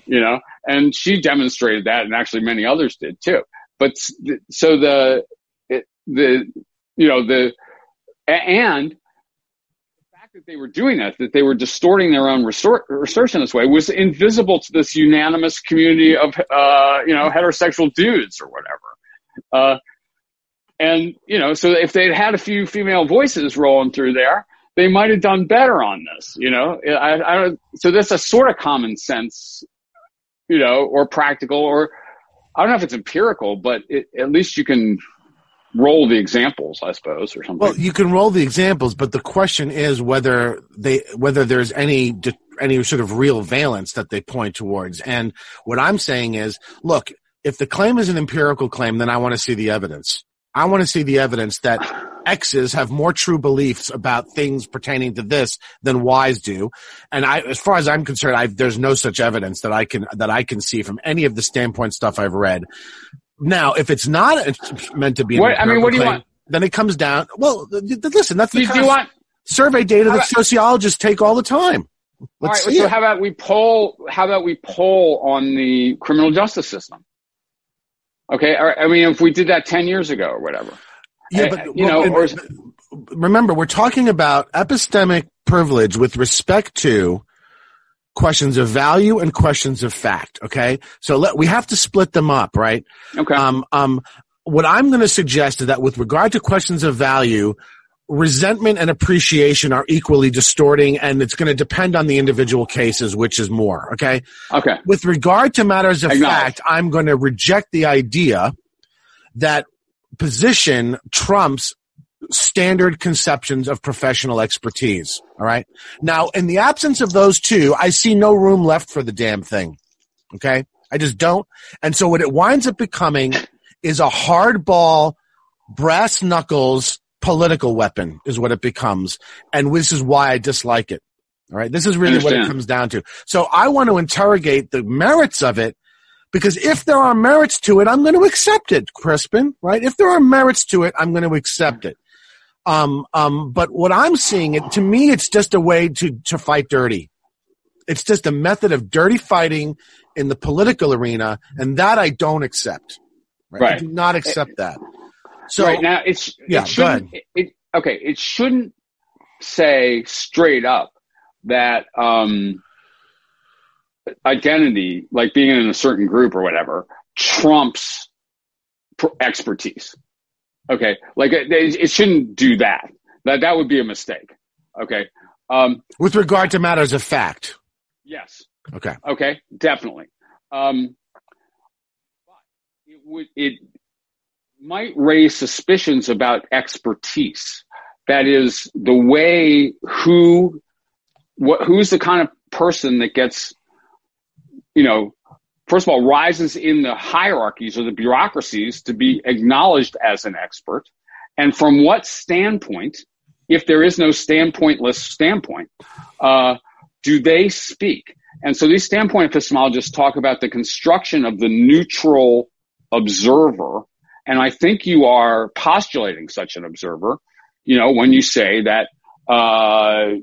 you know, and she demonstrated that and actually many others did too. But so the, it, the, you know, the, and the fact that they were doing that, that they were distorting their own research in this way was invisible to this unanimous community of, uh, you know, heterosexual dudes or whatever. Uh, and, you know, so if they'd had a few female voices rolling through there, they might have done better on this, you know, I, I don't, so that's a sort of common sense, you know, or practical or, I don't know if it's empirical, but it, at least you can roll the examples, I suppose, or something. Well, you can roll the examples, but the question is whether they whether there's any any sort of real valence that they point towards. And what I'm saying is, look, if the claim is an empirical claim, then I want to see the evidence. I want to see the evidence that X's have more true beliefs about things pertaining to this than Y's do. And I, as far as I'm concerned, I, there's no such evidence that I can, that I can see from any of the standpoint stuff I've read. Now, if it's not meant to be, what, I mean, what do you claim, want? Then it comes down. Well, listen, that's the Do, kind do you of want? survey data that about- sociologists take all the time. Let's right. see So it. how about we poll? How about we poll on the criminal justice system? Okay. I mean, if we did that ten years ago or whatever. Yeah, Uh, but you know, well, or- remember, we're talking about epistemic privilege with respect to questions of value and questions of fact. Okay, so let, we have to split them up, right? Okay. Um, um, what I'm going to suggest is that with regard to questions of value, resentment and appreciation are equally distorting, and it's going to depend on the individual cases, which is more. Okay okay. with regard to matters of fact, I'm going to reject the idea that position trumps standard conceptions of professional expertise. All right. Now, in the absence of those two, I see no room left for the damn thing. Okay. I just don't. And so what it winds up becoming is a hardball, brass knuckles political weapon is what it becomes. And this is why I dislike it. All right. This is really what it comes down to. So I want to interrogate the merits of it because if there are merits to it, I'm going to accept it, Crispin, right? If there are merits to it, I'm going to accept it. Um, um, but what I'm seeing it, to me, it's just a way to, to fight dirty. It's just a method of dirty fighting in the political arena. And that I don't accept. Right. I do not accept that. So right now, it's Yeah, it shouldn't. It, it- okay. It shouldn't say straight up that um, identity, like being in a certain group or whatever, trumps pr- expertise. Okay, like it, it shouldn't do that. That that would be a mistake. Okay. Um, with regard to matters of fact. yes. Okay. Okay, definitely. Um, but it would it might raise suspicions about expertise. That is the way who what who's the kind of person that gets you know first of all rises in the hierarchies or the bureaucracies to be acknowledged as an expert and from what standpoint if there is no standpointless standpoint uh, do they speak and so these standpoint epistemologists talk about the construction of the neutral observer. And I think you are postulating such an observer, you know, when you say that, uh,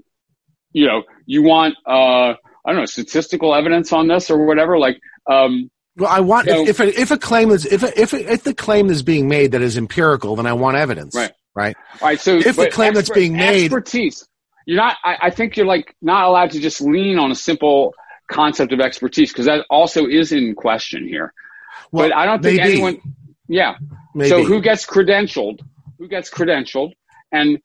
you know, you want, uh, I don't know, statistical evidence on this or whatever. Like, um, Well, I want So- if if a, if a claim is if a, if a, if the claim is being made that is empirical, then I want evidence. Right. Right. all right. So If the claim that's being made- expertise, you're not, I, I think you're like not allowed to just lean on a simple concept of expertise because that also is in question here. Well, but I don't think maybe. anyone, yeah. Maybe. So who gets credentialed? Who gets credentialed? And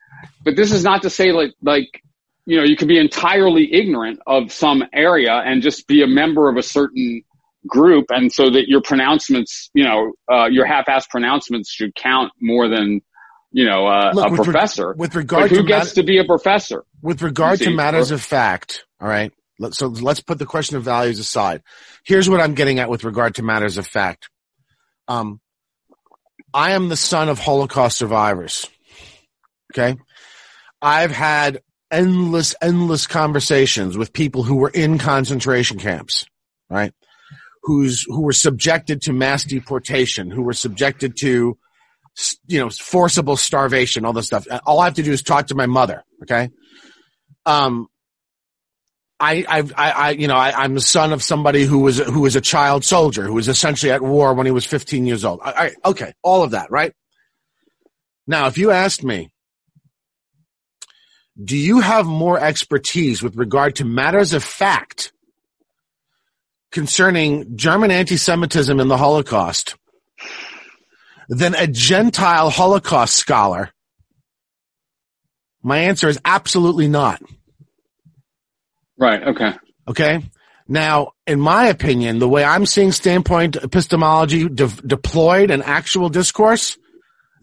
but this is not to say like like you know you could be entirely ignorant of some area and just be a member of a certain group, and so that your pronouncements, you know, uh, your half-assed pronouncements should count more than you know uh, Look, a with professor. with But regard who to gets mat- to be a professor? with regard to matters or- of fact, all right. So let's put the question of values aside. Here's what I'm getting at with regard to matters of fact. Um, I am the son of Holocaust survivors. Okay. I've had endless, endless conversations with people who were in concentration camps, right? Who's, who were subjected to mass deportation, who were subjected to, you know, forcible starvation, all this stuff. All I have to do is talk to my mother. Okay. Um, I, I, I, you know, I, I'm the son of somebody who was, who was a child soldier, who was essentially at war when he was 15 years old. I, okay. All of that, right? Now, if you asked me, do you have more expertise with regard to matters of fact concerning German anti-Semitism in the Holocaust than a Gentile Holocaust scholar? My answer is absolutely not. Right. Okay. Okay. Now, in my opinion, the way I'm seeing standpoint epistemology de- deployed in actual discourse,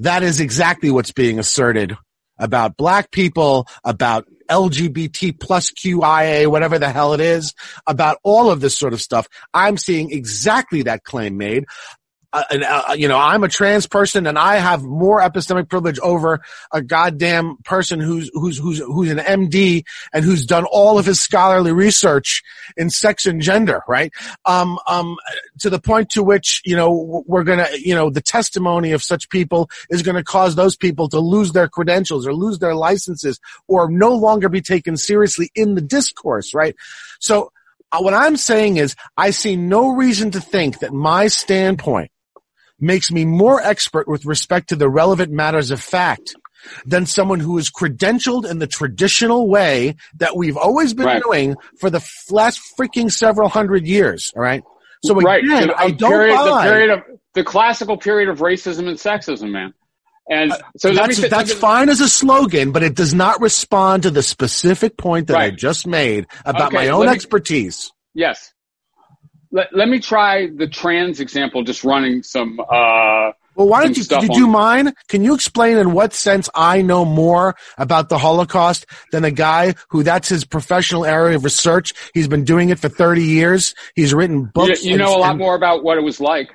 that is exactly what's being asserted about black people, about LGBT plus QIA, whatever the hell it is, about all of this sort of stuff. I'm seeing exactly that claim made. Uh, and, uh, you know, I'm a trans person and I have more epistemic privilege over a goddamn person who's, who's, who's, who's an MD and who's done all of his scholarly research in sex and gender, right? Um, um, to the point to which, you know, we're gonna, you know, the testimony of such people is gonna cause those people to lose their credentials or lose their licenses or no longer be taken seriously in the discourse, right? So, uh, what I'm saying is, I see no reason to think that my standpoint makes me more expert with respect to the relevant matters of fact than someone who is credentialed in the traditional way that we've always been Right. doing for the last freaking several hundred years. All right. So again, right. The, I a don't period, the buy. period of the classical period of racism and sexism, man. And uh, so let me that's say- that's me- fine as a slogan, but it does not respond to the specific point that I just made about Okay, my own me- expertise. Yes. Let, let me try the trans example, just running some, uh, Well, why don't you, you do mine? Can you explain in what sense I know more about the Holocaust than a guy who that's his professional area of research? He's been doing it for 30 years. He's written books. You, you know and, a lot more about what it was like.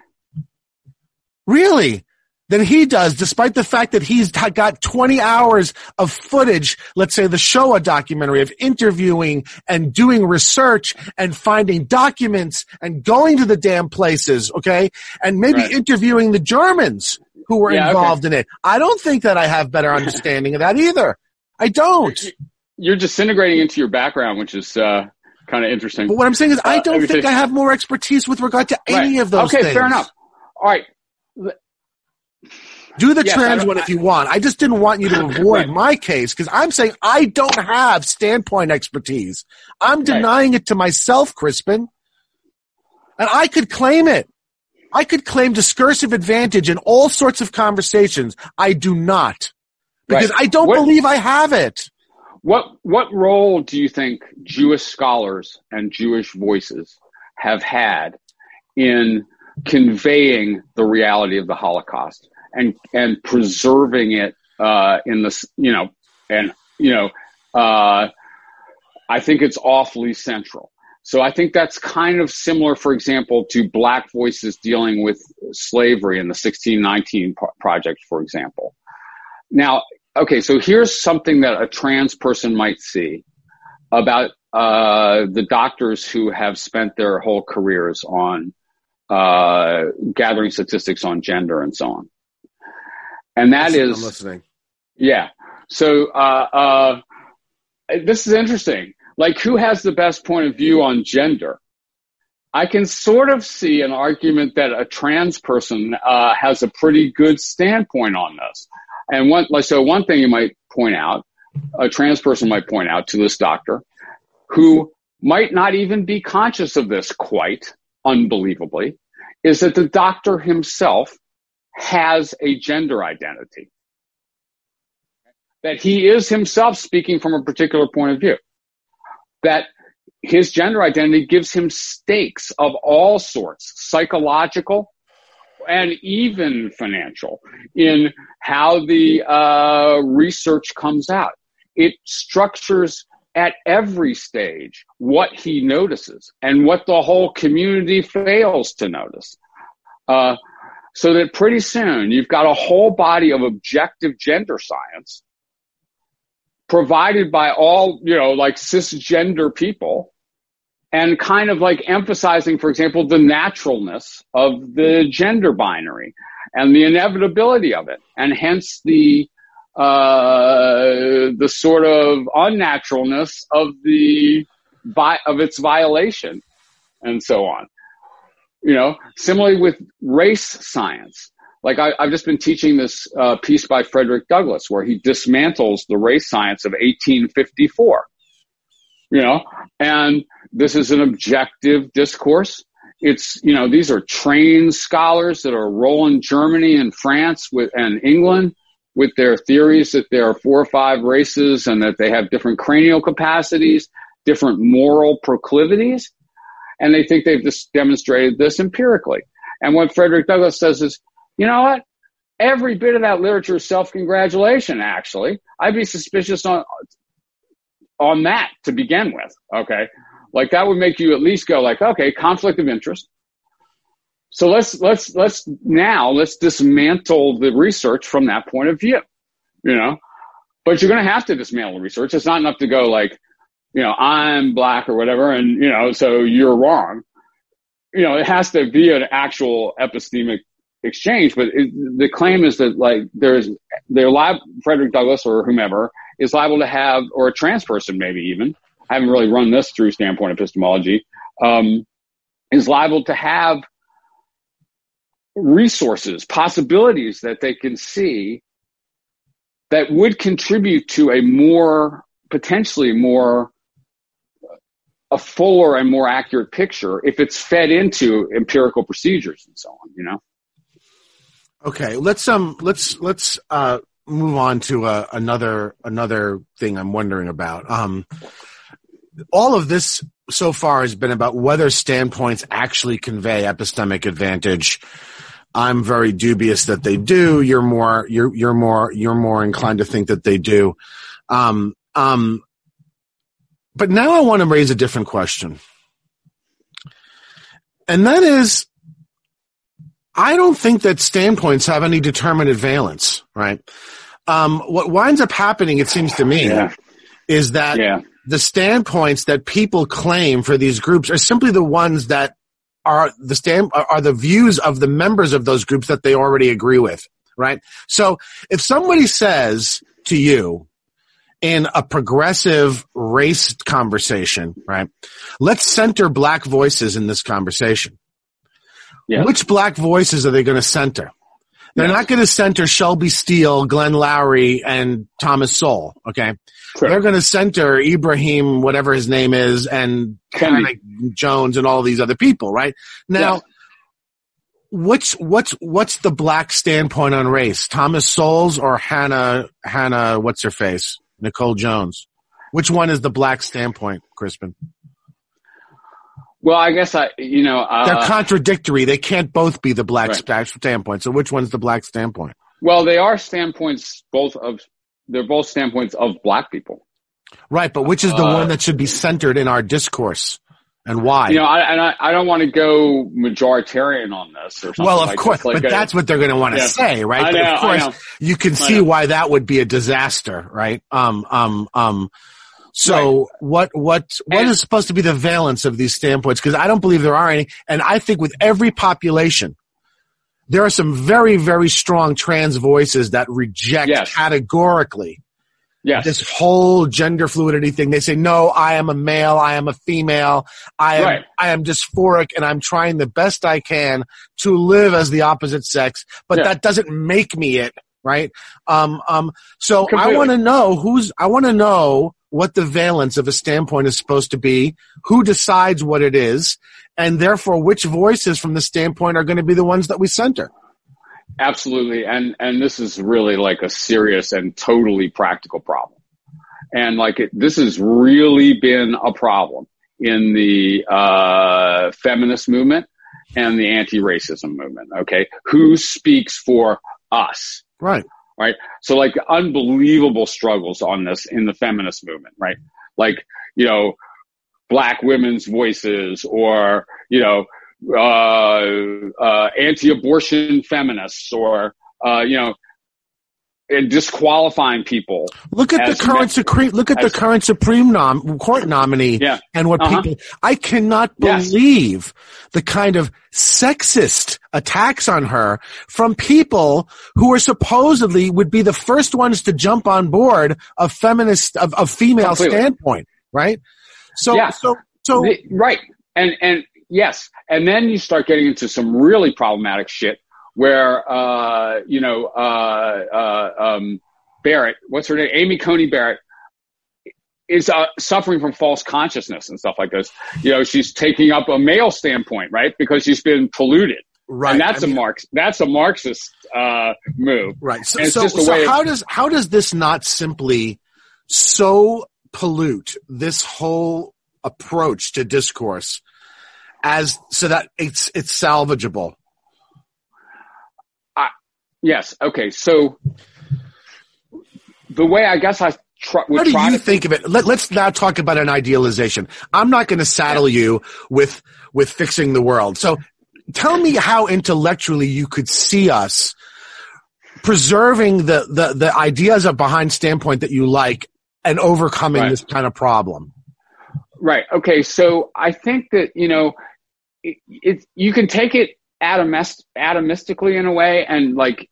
Really? Than he does, despite the fact that he's got 20 hours of footage, let's say the Shoah documentary of interviewing and doing research and finding documents and going to the damn places, okay? And maybe right. interviewing the Germans who were yeah, involved okay. in it. I don't think that I have better understanding of that either. I don't. You're disintegrating into your background, which is, uh, kind of interesting. But what I'm saying is, I uh, don't uh, think I have more expertise with regard to any of those okay, things. fair enough. All right. Do the yes, trans one if you want. I just didn't want you to avoid my case because I'm saying I don't have standpoint expertise. I'm denying it to myself, Crispin. And I could claim it. I could claim discursive advantage in all sorts of conversations. I do not. Because right. I don't what, believe I have it. What what role do you think Jewish scholars and Jewish voices have had in conveying the reality of the Holocaust? And and preserving it uh, in this, you know, and you know, uh, I think it's awfully central. So I think that's kind of similar, for example, to black voices dealing with slavery in the 1619 project, for example. Now, okay, so here's something that a trans person might see about uh, the doctors who have spent their whole careers on uh, gathering statistics on gender and so on and that Listen, is I'm listening. Yeah. So uh, uh, this is interesting. Like, who has the best point of view on gender? I can sort of see an argument that a trans person uh, has a pretty good standpoint on this. And one, like, so one thing you might point out, a trans person might point out to this doctor, who might not even be conscious of this quite unbelievably, is that the doctor himself has a gender identity. That he is himself speaking from a particular point of view. That his gender identity gives him stakes of all sorts, psychological and even financial, in how the uh, research comes out. It structures at every stage what he notices and what the whole community fails to notice. Uh, so that pretty soon you've got a whole body of objective gender science provided by all, you know, like cisgender people and kind of like emphasizing, for example, the naturalness of the gender binary and the inevitability of it. And hence the, uh, the sort of unnaturalness of the, of its violation and so on. You know, similarly with race science. Like I, have just been teaching this uh, piece by Frederick Douglass where he dismantles the race science of 1854. You know, and this is an objective discourse. It's, you know, these are trained scholars that are rolling Germany and France with, and England with their theories that there are four or five races and that they have different cranial capacities, different moral proclivities and they think they've just demonstrated this empirically. And what Frederick Douglass says is, you know what? Every bit of that literature is self-congratulation, actually. I'd be suspicious on, on that to begin with. Okay. Like that would make you at least go like, okay, conflict of interest. So let's, let's, let's now let's dismantle the research from that point of view, you know, but you're going to have to dismantle the research. It's not enough to go like, you know, I'm black or whatever, and you know, so you're wrong. You know, it has to be an actual epistemic exchange, but it, the claim is that like there's they're liable, Frederick Douglass or whomever is liable to have, or a trans person maybe even. I haven't really run this through standpoint epistemology. Um, is liable to have resources, possibilities that they can see that would contribute to a more potentially more a fuller and more accurate picture if it's fed into empirical procedures and so on, you know? Okay, let's um let's let's uh move on to uh, another another thing I'm wondering about. Um all of this so far has been about whether standpoints actually convey epistemic advantage I'm very dubious that they do. You're more you're you're more you're more inclined to think that they do. Um, um, but now I want to raise a different question, and that is, I don't think that standpoints have any determinate valence, right? Um, what winds up happening, it seems to me, Yeah. is that Yeah. the standpoints that people claim for these groups are simply the ones that are the stand are the views of the members of those groups that they already agree with, right? So if somebody says to you in a progressive race conversation, right? Let's center black voices in this conversation. Yeah. Which black voices are they going to center? They're Yeah. not going to center Shelby Steele, Glenn Loury, and Thomas Sowell. Okay. Sure. They're going to center Ibrahim, whatever his name is, and. Jones and all these other people, right? Now, what's what's what's the black standpoint on race? Thomas Sowell's or Hannah Hannah? What's her face? Nicole Jones. Which one is the black standpoint, Crispin? Well, I guess I, you know, uh, They're contradictory. They can't both be the black Right. standpoint. So which one's the black standpoint? well, they are standpoints both of, they're both standpoints of black people. Right, but which is the Uh, one that should be centered in our discourse, and why? You know, I, and I, I don't want to go majoritarian on this or something well, of like course. Like but a- that's what they're going to want to Yeah. say, right? Know, of course, you can see why that would be a disaster, right? Um, um, um. So what what what is And- supposed to be the valence of these standpoints? Because I don't believe there are any, and I think with every population, there are some very very strong trans voices that reject Yes. categorically yes. this whole gender fluidity thing. They say, no, I am a male, I am a female, I am, Right. I am dysphoric and I'm trying the best I can to live as the opposite sex, but Yeah. that doesn't make me it, right? Um, um, so I want to know who's, I want to know what the valence of a standpoint is supposed to be, who decides what it is, and therefore which voices from the standpoint are going to be the ones that we center. Absolutely. And, and this is really like a serious and totally practical problem. And like it, this has really been a problem in the, uh, feminist movement and the anti-racism movement. Okay. Who speaks for us? Right. right? So like unbelievable struggles on this in the feminist movement, right? Like, you know, black women's voices or, you know, anti-abortion feminists or, uh, you know, and disqualifying people. Look at the current men- Supreme. Look at the current Supreme nom- Court nominee Yeah. and what Uh-huh. people. I cannot Yes. believe the kind of sexist attacks on her from people who are supposedly would be the first ones to jump on board of feminist of, of female Completely. standpoint, right? So, Yeah. so, so, right. And, and yes. And then you start getting into some really problematic shit where, uh, you know, uh, uh, um, Barrett, what's her name? Amy Coney Barrett is, uh, suffering from false consciousness and stuff like this. You know, she's taking up a male standpoint, right? Because she's been polluted. right. And that's I mean, a Marx, that's a Marxist, uh, move. Right. So, so, so way of- how does how does this not simply so pollute this whole approach to discourse as so that it's it's salvageable? Yes. Okay. So the way I guess I try, How do try you to think of it? Let, let's now talk about an idealization. I'm not going to saddle you with with fixing the world. So tell me how intellectually you could see us preserving the the, the ideas of behind standpoint that you like and overcoming Right. this kind of problem. Right. Okay. So I think that you know, it, you can take it atomist, atomistically in a way, and like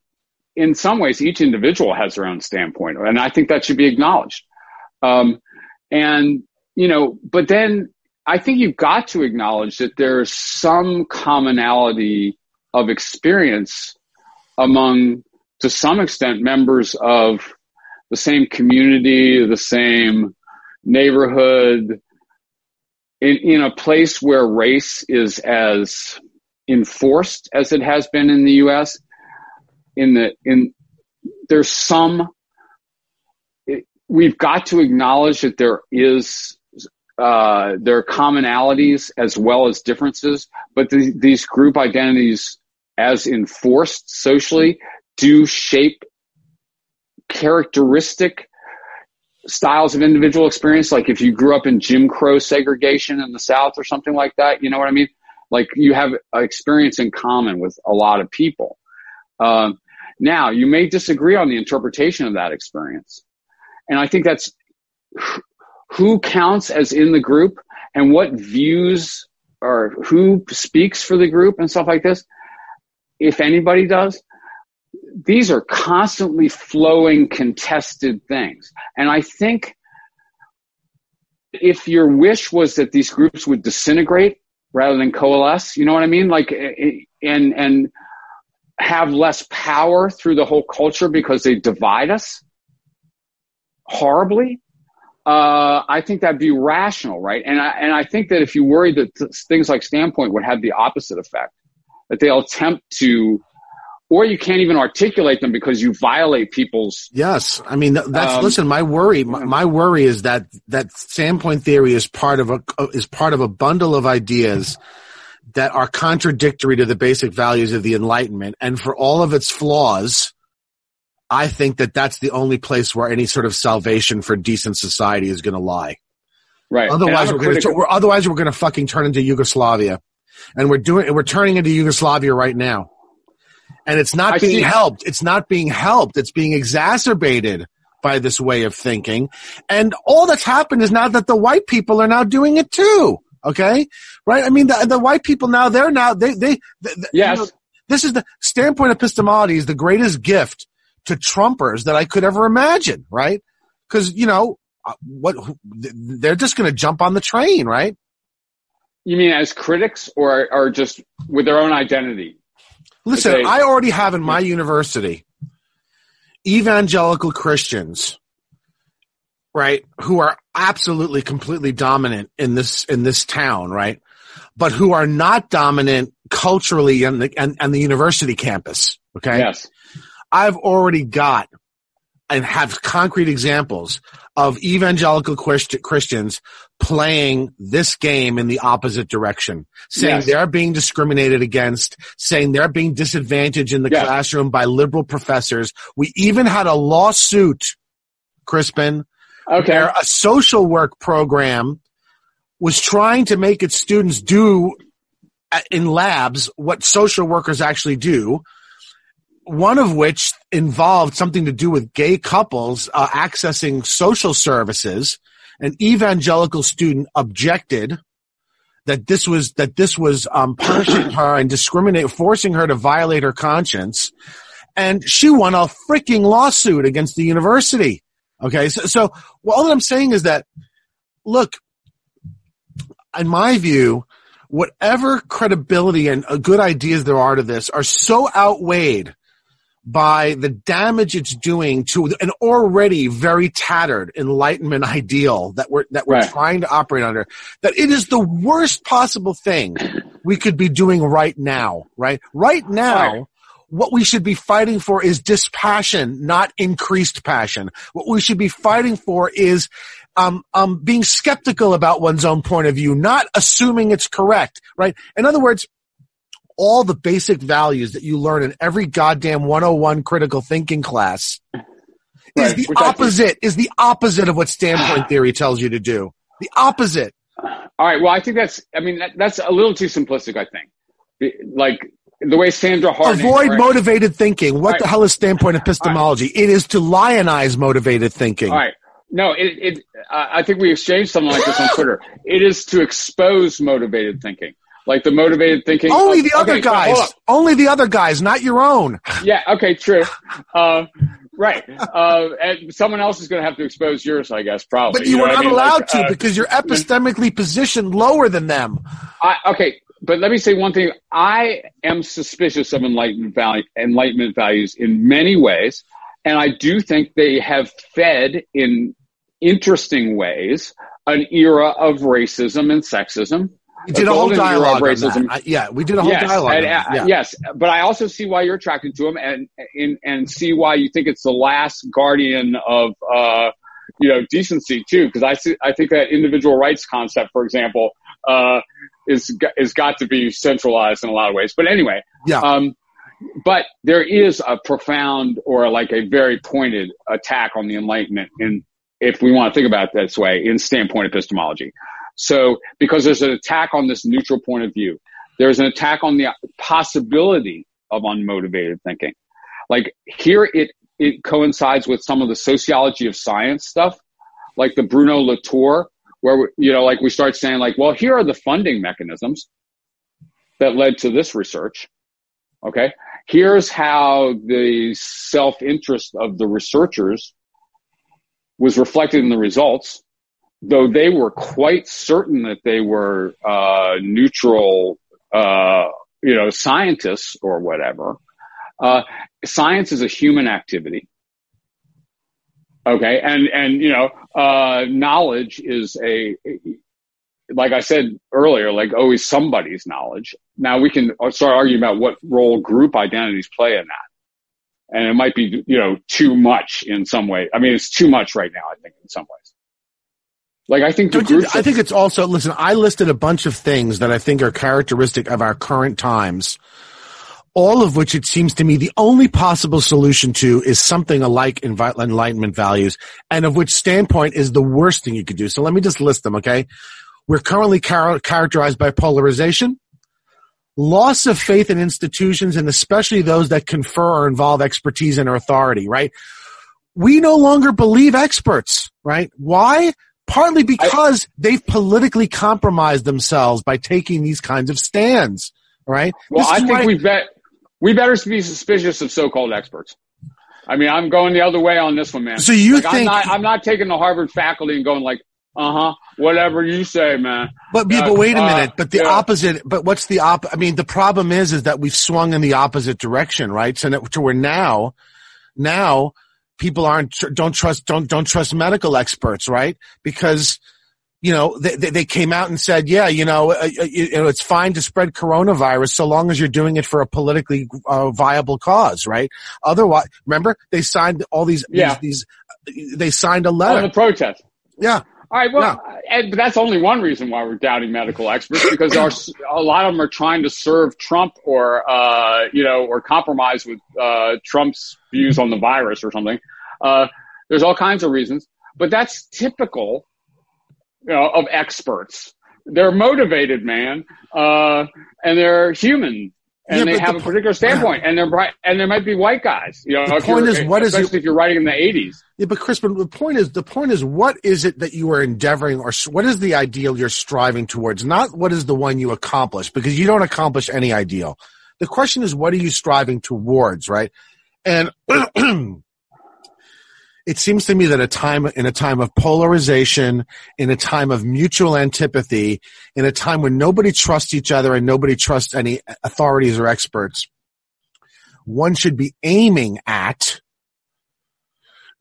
in some ways, each individual has their own standpoint, and I think that should be acknowledged. Um, and you know, but then I think you've got to acknowledge that there's some commonality of experience among, to some extent, members of the same community, the same neighborhood, in, in a place where race is as enforced as it has been in the U.S. In the in there's some it, we've got to acknowledge that there is uh, there are commonalities as well as differences, but the, these group identities as enforced socially do shape characteristic styles of individual experience. Like if you grew up in Jim Crow segregation in the South or something like that, you know what I mean? Like you have experience in common with a lot of people. Um, now you may disagree on the interpretation of that experience. And I think that's who counts as in the group and what views or who speaks for the group and stuff like this. If anybody does, these are constantly flowing, contested things. And I think if your wish was that these groups would disintegrate rather than coalesce, you know what I mean? Like, eh, eh, and, and have less power through the whole culture because they divide us horribly. Uh, I think that'd be rational, right? And I, and I think that if you worry that th- things like Standpoint would have the opposite effect, that they'll attempt to or you can't even articulate them because you violate people's. Yes, I mean that's um, listen. My worry, my, my, worry is that that standpoint theory is part of a is part of a bundle of ideas that are contradictory to the basic values of the Enlightenment, and for all of its flaws, I think that that's the only place where any sort of salvation for decent society is going to lie. Right. Otherwise, we're going to otherwise we're going to fucking turn into Yugoslavia, and we're doing we're turning into Yugoslavia right now and it's not I being see. helped. It's not being helped. It's being exacerbated by this way of thinking. And all that's happened is now that the white people are now doing it too. Okay. Right. I mean, the, the white people now, they're now, they, they, they yes. You know, this is the standpoint epistemology is the greatest gift to Trumpers that I could ever imagine. Right. Cause, you know, uh, what, they're just going to jump on the train, right? You mean as critics or, or just with their own identity? Listen, I already have in my university evangelical Christians, right, who are absolutely completely dominant in this in this town, right, but who are not dominant culturally on the and, and the university campus. Okay. Yes. I've already got and have concrete examples of evangelical Christians playing this game in the opposite direction, saying yes. they're being discriminated against, saying they're being disadvantaged in the yes. classroom by liberal professors. We even had a lawsuit, Crispin, okay. where a social work program was trying to make its students do uh, in labs what social workers actually do one of which involved something to do with gay couples uh, accessing social services. An evangelical student objected that this was that this was um, punishing her and discriminate, forcing her to violate her conscience, and she won a freaking lawsuit against the university. Okay, so, so well, all that I'm saying is that, look, in my view, whatever credibility and good ideas there are to this are so outweighed by the damage it's doing to an already very tattered enlightenment ideal that we're that we're right. trying to operate under that it is the worst possible thing we could be doing right now right right now right. what we should be fighting for is dispassion not increased passion what we should be fighting for is um, um, being skeptical about one's own point of view, not assuming it's correct, right? In other words, all the basic values that you learn in every goddamn 101 critical thinking class right, is the opposite is the opposite of what standpoint theory tells you to do the opposite all right well i think that's i mean that, that's a little too simplistic i think like the way Sandra Harding. Avoid right? motivated thinking. What right. the hell is standpoint epistemology? It is to lionize motivated thinking. All right. No, it, it uh, I think we exchanged something like this on Twitter. It is to expose motivated thinking like the motivated thinking. Only the other okay, guys. Only the other guys, not your own. Yeah. Okay. True. Uh, right. Uh, and someone else is going to have to expose yours, I guess, probably. But you, you were not I mean? allowed like, to uh, because you're epistemically positioned lower than them. I, okay. But let me say one thing. I am suspicious of enlightenment value, enlightenment values in many ways. And I do think they have fed in interesting ways an era of racism and sexism we did a, whole dialogue on that. yeah, we did a whole yes, dialogue. And, uh, yeah. Yes, but I also see why you're attracted to him, and and and see why you think it's the last guardian of uh, you know decency too. Because I see, I think that individual rights concept, for example, uh, is is got to be centralized in a lot of ways. But anyway, yeah. Um, but there is a profound or like a very pointed attack on the Enlightenment in, if we want to think about it this way, in standpoint epistemology. So, because there's an attack on this neutral point of view, there's an attack on the possibility of unmotivated thinking. Like here, it it coincides with some of the sociology of science stuff, like the Bruno Latour, where you know, like we start saying, like, well, here are the funding mechanisms that led to this research. Okay, here's how the self interest of the researchers was reflected in the results, though they were quite certain that they were uh, neutral, uh, you know, scientists or whatever. Uh, science is a human activity. Okay, and and you know, uh, knowledge is a like I said earlier, like always somebody's knowledge. Now we can start arguing about what role group identities play in that. And it might be, you know, too much in some way. I mean, it's too much right now, I think, in some ways. Like I think you, I think it's also listen. I listed a bunch of things that I think are characteristic of our current times. All of which it seems to me the only possible solution to is something alike enlightenment values, and of which standpoint is the worst thing you could do. So let me just list them, okay? We're currently char- characterized by polarization, loss of faith in institutions, and especially those that confer or involve expertise and authority, right? We no longer believe experts, right? Why? Partly because I, they've politically compromised themselves by taking these kinds of stands, right? Well, I think we bet we better be suspicious of so-called experts. I mean, I'm going the other way on this one, man. So you like, think I'm not, I'm not taking the Harvard faculty and going like, uh huh. Whatever you say, man. But uh, but wait a uh, minute. But the yeah. opposite. But what's the op? I mean, the problem is is that we've swung in the opposite direction, right? So that, to where now, now people aren't don't trust don't don't trust medical experts, right? Because you know they they came out and said, yeah, you know, uh, uh you know, it's fine to spread coronavirus so long as you're doing it for a politically uh, viable cause, right? Otherwise, remember they signed all these yeah. these, these they signed a letter. On the protest. Yeah. All right. Well, and, but that's only one reason why we're doubting medical experts because our, a lot of them are trying to serve Trump or, uh, you know, or compromise with uh, Trump's views on the virus or something. Uh, there's all kinds of reasons, but that's typical, you know, of experts. They're motivated, man, uh, and they're human and yeah, they have the, a particular standpoint, and they're bright, and there might be white guys. You know, the point is, what is it, if you're writing in the '80s? Yeah, but Chris, but the point is, the point is, what is it that you are endeavoring, or what is the ideal you're striving towards? Not what is the one you accomplish, because you don't accomplish any ideal. The question is, what are you striving towards, right? And it seems to me that a time in a time of polarization, in a time of mutual antipathy, in a time when nobody trusts each other and nobody trusts any authorities or experts, one should be aiming at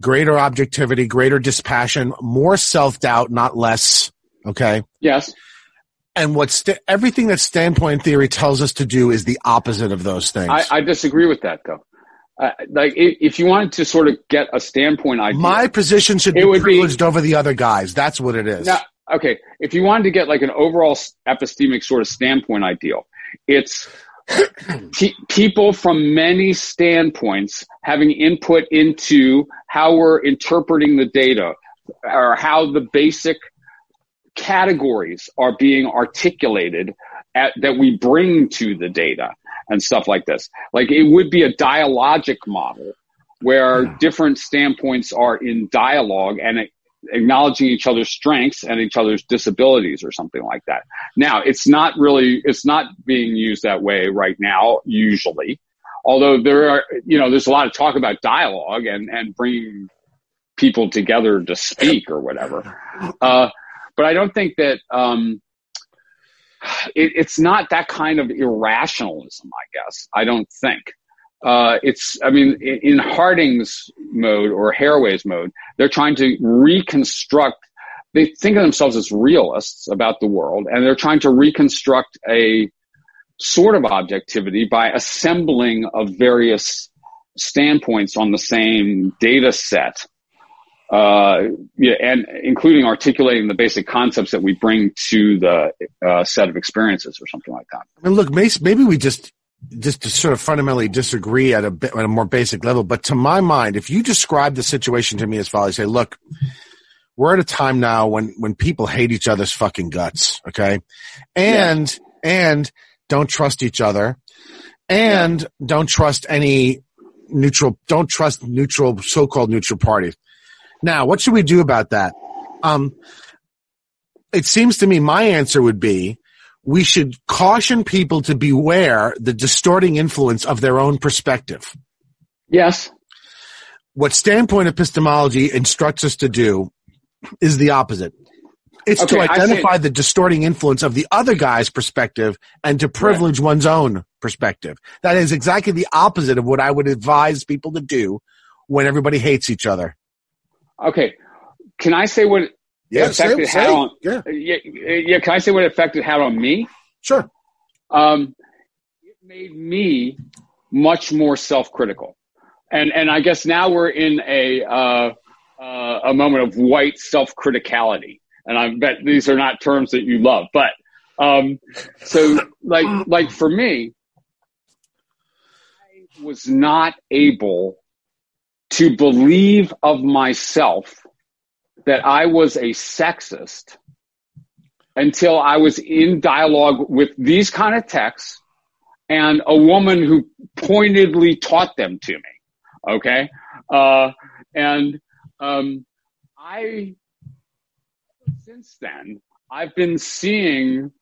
greater objectivity, greater dispassion, more self-doubt, not less. Okay. Yes. And what st- everything that standpoint theory tells us to do is the opposite of those things. I, I disagree with that, though. Uh, like if you wanted to sort of get a standpoint idea, my position should be privileged be, over the other guys. That's what it is. Now, okay, if you wanted to get like an overall epistemic sort of standpoint ideal, it's people from many standpoints having input into how we're interpreting the data or how the basic categories are being articulated at, that we bring to the data and stuff like this. Like it would be a dialogic model where yeah. different standpoints are in dialogue and acknowledging each other's strengths and each other's disabilities or something like that. Now, it's not really, it's not being used that way right now, usually. Although there are, you know, there's a lot of talk about dialogue and, and bringing people together to speak or whatever. Uh, but I don't think that, um, it, it's not that kind of irrationalism, I guess. I don't think. Uh, it's, I mean, in, in Harding's mode or Haraway's mode, they're trying to reconstruct, they think of themselves as realists about the world, and they're trying to reconstruct a sort of objectivity by assembling of various standpoints on the same data set uh, yeah, and including articulating the basic concepts that we bring to the uh, set of experiences or something like that. I mean, look, maybe we just just to sort of fundamentally disagree at a bit at a more basic level. But to my mind, if you describe the situation to me as follows, say, look, we're at a time now when when people hate each other's fucking guts, okay, and yeah. and don't trust each other, and yeah. don't trust any neutral, don't trust neutral, so-called neutral parties. Now, what should we do about that? Um, it seems to me my answer would be we should caution people to beware the distorting influence of their own perspective. Yes. What standpoint epistemology instructs us to do is the opposite. It's okay, to identify the distorting influence of the other guy's perspective and to privilege right. one's own perspective. That is exactly the opposite of what I would advise people to do when everybody hates each other. Okay. Can I say what yeah, affected say, on, yeah. yeah. Yeah, can I say what effect it had on me? Sure. Um, it made me much more self-critical. And and I guess now we're in a uh, uh, a moment of white self-criticality and I bet these are not terms that you love, but um, so like like for me, I was not able to believe of myself that I was a sexist until I was in dialogue with these kind of texts and a woman who pointedly taught them to me. Okay. Uh, and, um, I since then, I've been seeing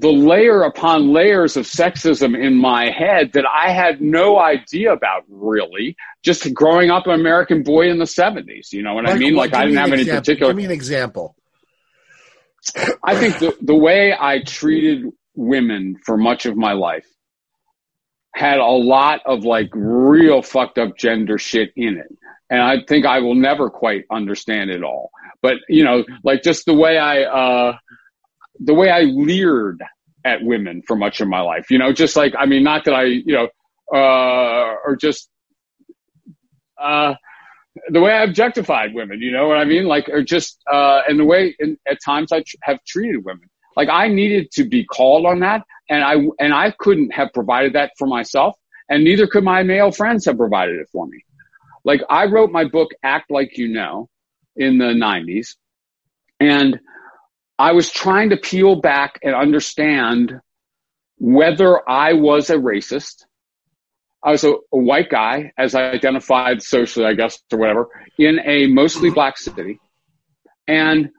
the layer upon layers of sexism in my head that I had no idea about really just growing up an American boy in the 70s. You know what like, I mean? Like I didn't have any example. particular. Give me an example. I think the, the way I treated women for much of my life had a lot of like real fucked up gender shit in it. And I think I will never quite understand it all but you know, like just the way I, uh, the way I leered at women for much of my life, you know, just like, I mean, not that I, you know, uh, or just, uh, the way I objectified women, you know what I mean? Like, or just, uh, and the way at times I tr- have treated women. Like I needed to be called on that and I, and I couldn't have provided that for myself and neither could my male friends have provided it for me. Like I wrote my book, Act Like You Know, in the 90s. And I was trying to peel back and understand whether I was a racist. I was a, a, white guy, as I identified socially, I guess, or whatever, in a mostly black city. And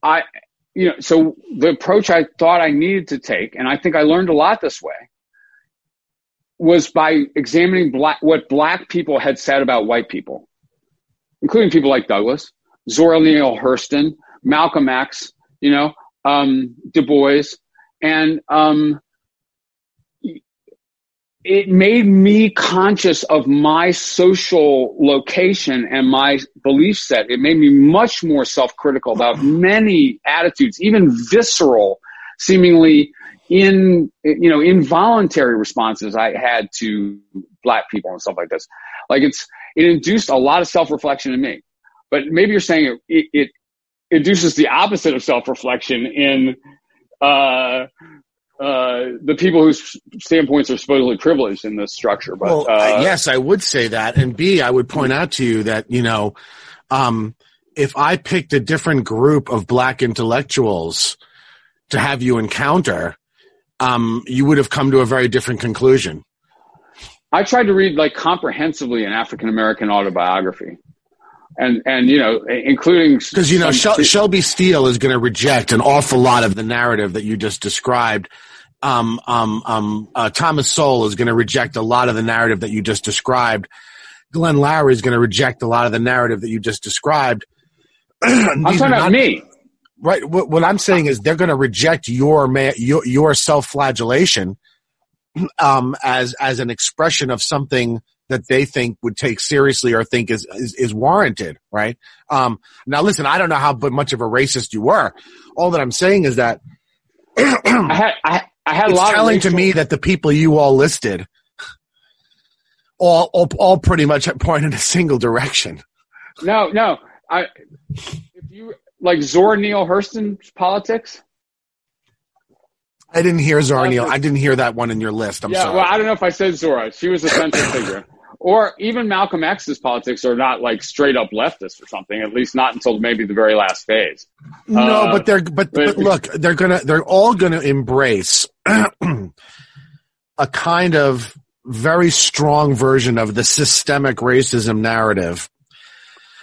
I, you know, so the approach I thought I needed to take, and I think I learned a lot this way, was by examining black, what black people had said about white people, including people like Douglass, Zora Neale Hurston, Malcolm X, you know, um, Du Bois, and um, it made me conscious of my social location and my belief set. It made me much more self-critical about many attitudes, even visceral, seemingly in you know involuntary responses I had to black people and stuff like this. Like it's it induced a lot of self-reflection in me. But maybe you're saying it, it induces the opposite of self-reflection in uh, uh, the people whose standpoints are supposedly privileged in this structure. But well, uh, yes, I would say that. And B, I would point out to you that you know, um, if I picked a different group of black intellectuals to have you encounter, um, you would have come to a very different conclusion. I tried to read like comprehensively an African American autobiography and and you know, including because you know Shel- Shelby Steele is going to reject an awful lot of the narrative that you just described. Um, um, um, uh, Thomas Sowell is going to reject a lot of the narrative that you just described. Glenn Loury is going to reject a lot of the narrative that you just described. I'm talking about me. Right. What, what, I'm saying is they're going to reject your your, your self-flagellation um, as as an expression of something that they think would take seriously or think is is, is warranted, right? Um, now, listen, I don't know how much of a racist you were. All that I'm saying is that I had I, I had a lot telling to me that the people you all listed all all, all pretty much point in a single direction. No, no. I if you like Zora Neale Hurston's politics. I didn't hear Zora Neale. I didn't hear that one in your list. I'm yeah, sorry. well, I don't know if I said Zora. She was a central figure. Or even Malcolm X's politics are not like straight up leftist or something. At least not until maybe the very last phase. no, Uh, but they're but, but but- look, they're gonna they're all gonna embrace a kind of very strong version of the systemic racism narrative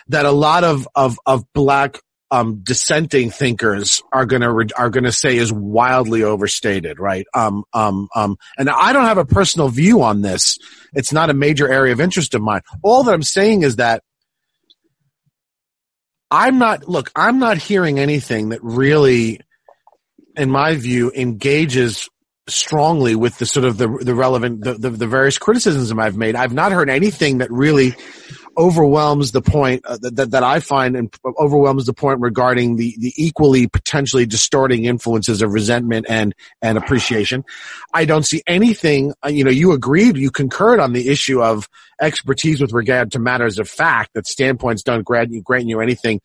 that a lot of of of black um, dissenting thinkers are gonna re- are gonna say is wildly overstated, right? Um, um, um, and I don't have a personal view on this. It's not a major area of interest of mine. All that I'm saying is that I'm not, look, I'm not hearing anything that really, in my view, engages strongly with the sort of the, the relevant, the, the, the various criticisms I've made. I've not heard anything that really overwhelms the point uh, that, that, I find and overwhelms the point regarding the, the equally potentially distorting influences of resentment and, and appreciation. I don't see anything, uh, you know, you agreed, you concurred on the issue of expertise with regard to matters of fact that standpoints don't grant you, grant you anything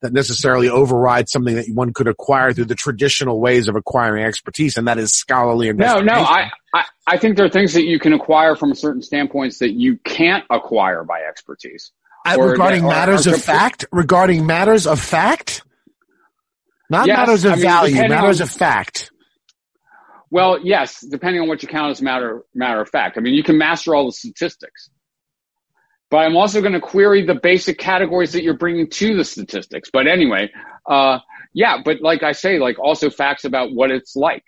that necessarily overrides something that one could acquire through the traditional ways of acquiring expertise, and that is scholarly and No, no, I, I, I think there are things that you can acquire from certain standpoints that you can't acquire by expertise. Uh, regarding or- matters or of fact, regarding matters of fact, not Yes, matters of I mean, value, matters on- of fact. Well, yes, depending on what you count as matter matter of fact. I mean, you can master all the statistics, but I'm also going to query the basic categories that you're bringing to the statistics. But anyway, uh, yeah, but like I say, like also facts about what it's like,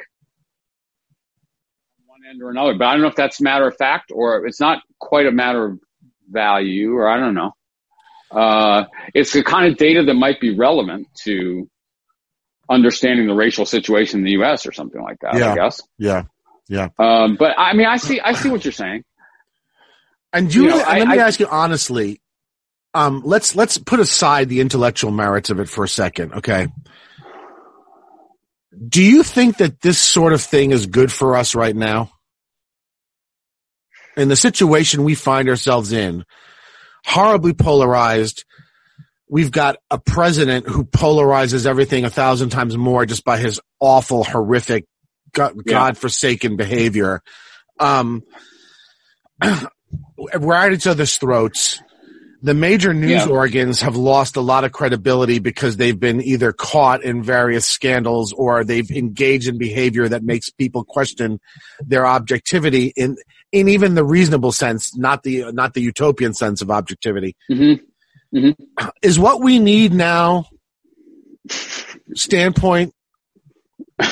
one end or another. But I don't know if that's matter of fact or it's not quite a matter of value, or I don't know. Uh, it's the kind of data that might be relevant to understanding the racial situation in the U.S. or something like that. Yeah. I guess. Yeah. Yeah. Um, but I mean, I see, I see what you're saying. And you, You know, and I- let me I- ask you honestly. Um, let's let's put aside the intellectual merits of it for a second, okay? Do you think that this sort of thing is good for us right now? In the situation we find ourselves in, horribly polarized. We've got a president who polarizes everything a thousand times more just by his awful, horrific, God, Yeah. godforsaken behavior. Um, we're at each other's throats. The major news Yeah. organs have lost a lot of credibility because they've been either caught in various scandals or they've engaged in behavior that makes people question their objectivity in in even the reasonable sense, not the not the utopian sense of objectivity. hmm Is what we need now standpoint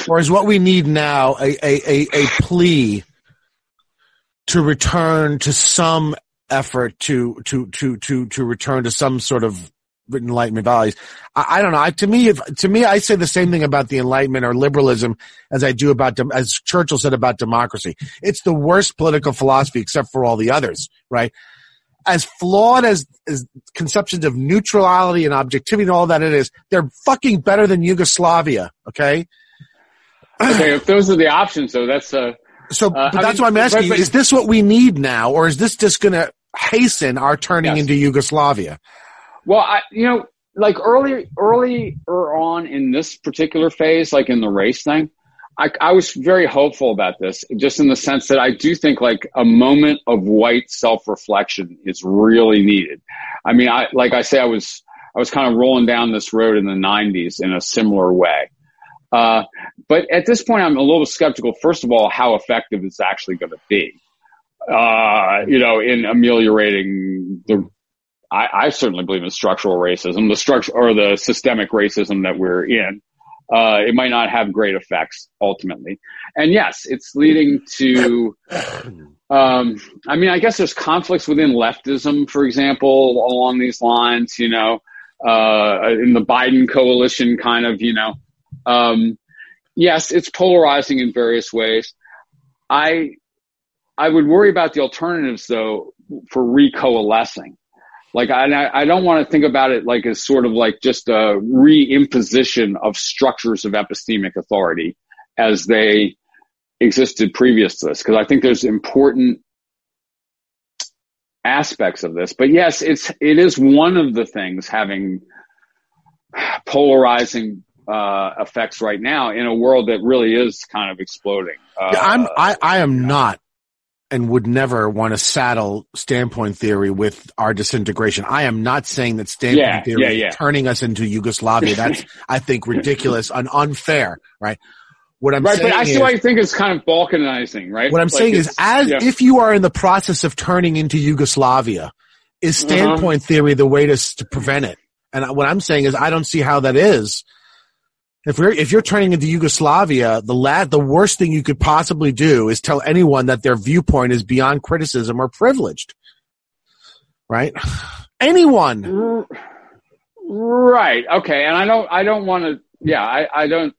or is what we need now a, a, a, a plea to return to some effort to to to to to return to some sort of enlightenment values. I, I don't know. I, to me if to me i say the same thing about the enlightenment or liberalism as i do about dem- as churchill said about democracy. It's the worst political philosophy except for all the others right? As flawed as, as conceptions of neutrality and objectivity and all that it is they're fucking better than yugoslavia okay? Okay, if those are the options, though, that's uh, So, Uh, but that's mean, what I'm asking but- but- Is this what we need now, or is this just going to hasten our turning Yes. into Yugoslavia? well, I, you know, like early, earlier on in this particular phase, like in the race thing, I, I was very hopeful about this, just in the sense that I do think like a moment of white self-reflection is really needed. I mean, I, like I say, I was, I was kind of rolling down this road in the '90s in a similar way. Uh, but at this point, I'm a little skeptical. First of all, how effective it's actually going to be, uh, you know, in ameliorating the. I, I certainly believe in structural racism, the structure or the systemic racism that we're in. Uh, it might not have great effects ultimately, and yes, it's leading to. Um, I mean, I guess there's conflicts within leftism, for example, along these lines. You know, uh, in the Biden coalition, kind of, you know. Um, yes, it's polarizing in various ways. I I would worry about the alternatives though for recoalescing. Like I I don't want to think about it like as sort of like just a reimposition of structures of epistemic authority as they existed previous to this because I think there's important aspects of this. But yes, it's it is one of the things having polarizing uh, effects right now in a world that really is kind of exploding. Uh, Yeah, I'm I, I am not and would never want to saddle standpoint theory with our disintegration. I am not saying that standpoint Yeah, theory yeah, is turning us into Yugoslavia. That's I think ridiculous and unfair, right? What I'm right, saying but I is, see why you think it's kind of balkanizing, right? what I'm Like saying is as yeah. if you are in the process of turning into Yugoslavia, is Uh-huh. standpoint theory the way to to prevent it? And what I'm saying is I don't see how that is. If we're if you're turning into Yugoslavia, the la- the worst thing you could possibly do is tell anyone that their viewpoint is beyond criticism or privileged. Right? Anyone. Right. Okay. And I don't. I don't want to. Yeah. I. I don't.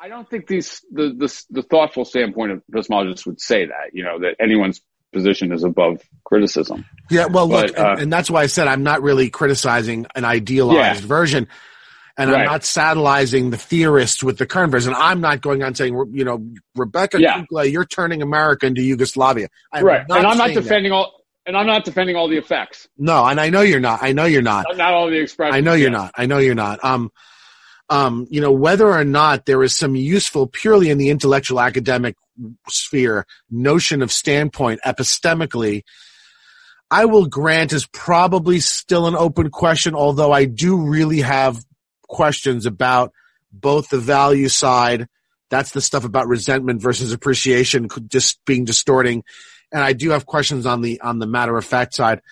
I don't think these the the the thoughtful standpoint of epistemologists would say that. You know that anyone's position is above criticism. Yeah, well, look, uh, and, and that's why I said I'm not really criticizing an idealized Yeah. version, and I'm not satellizing the theorists with the current version. I'm not going on saying, you know, Rebecca Yeah. Kukla, you're turning America into Yugoslavia. I'm right. and I'm not saying that. defending all. And I'm not defending all the effects. No, and I know you're not. I know you're not. Not, not all the expressions. I know you're yeah. not. I know you're not. Um, um, you know, whether or not there is some useful, purely in the intellectual academic sphere, notion of standpoint epistemically, I will grant is probably still an open question, although I do really have questions about both the value side. That's the stuff about resentment versus appreciation could just being distorting. And I do have questions on the, on the matter of fact side.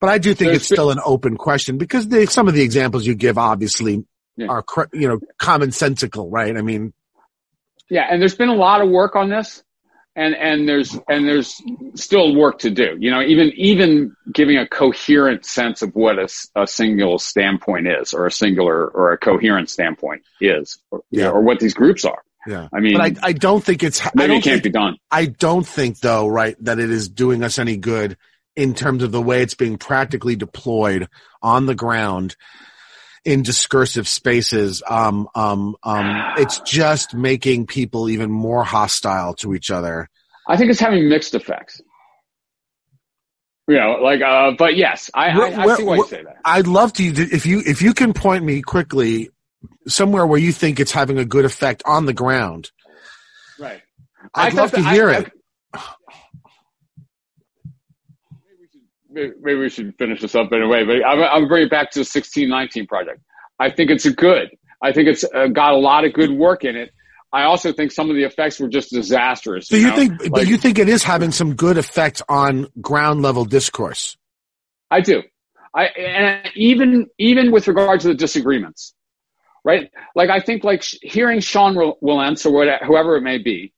But I do think There's it's still an open question because the, some of the examples you give obviously Yeah. are, you know, commonsensical, right? I mean, Yeah, and there's been a lot of work on this, and and there's and there's still work to do. You know, even even giving a coherent sense of what a, a single standpoint is, or a singular or a coherent standpoint is, or, Yeah. or what these groups are. yeah. I mean, But I, I don't think it's, I don't it can't think, be done. I don't think though, right, that it is doing us any good in terms of the way it's being practically deployed on the ground in discursive spaces. Um, um, um, it's just making people even more hostile to each other. I think it's having mixed effects. You know, like, uh, but yes, I, I, I Where- see why you where- say that. I'd love to, if you, if you can point me quickly somewhere where you think it's having a good effect on the ground. Right. I'd I love to hear I- it. Maybe we should finish this up in a way, but I'm, I'm bring it back to the 1619 project. I think it's a good. I think it's uh, got a lot of good work in it. I also think some of the effects were just disastrous. So you know? think, but you think it is having some good effect on ground level discourse? I do. I and even even with regard to the disagreements, right? Like I think like sh- hearing Sean Wil- Wilentz or whatever, whoever it may be,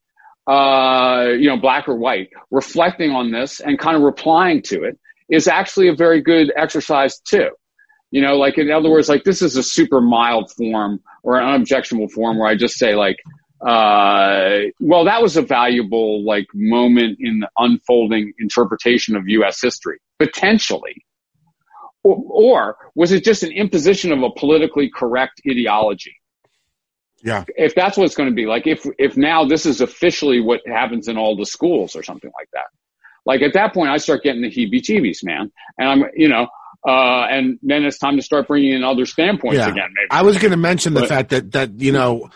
uh, you know, black or white, reflecting on this and kind of replying to it is actually a very good exercise too. You know, like in other words, like this is a super mild form or an unobjectionable form where I just say like, uh, well, that was a valuable like moment in the unfolding interpretation of U.S. history, potentially. Or, or was it just an imposition of a politically correct ideology? Yeah. If that's what it's going to be, like if if now this is officially what happens in all the schools or something like that, like at that point I start getting the heebie-jeebies, man, and I'm you know, uh, and then it's time to start bringing in other standpoints Yeah. again. Maybe I was going to mention the But- fact that, that, you know,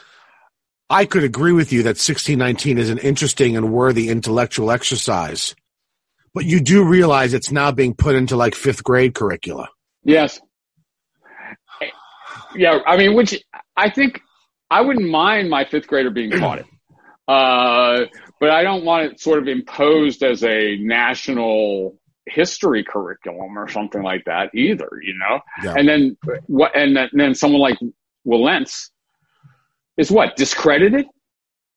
I could agree with you that 1619 is an interesting and worthy intellectual exercise, but you do realize it's now being put into like fifth grade curricula. Yes. Yeah, I mean, which I think I wouldn't mind my fifth grader being taught it, uh, but I don't want it sort of imposed as a national history curriculum or something like that either. You know, Yeah. and then what? And then, then someone like Wilentz is what discredited.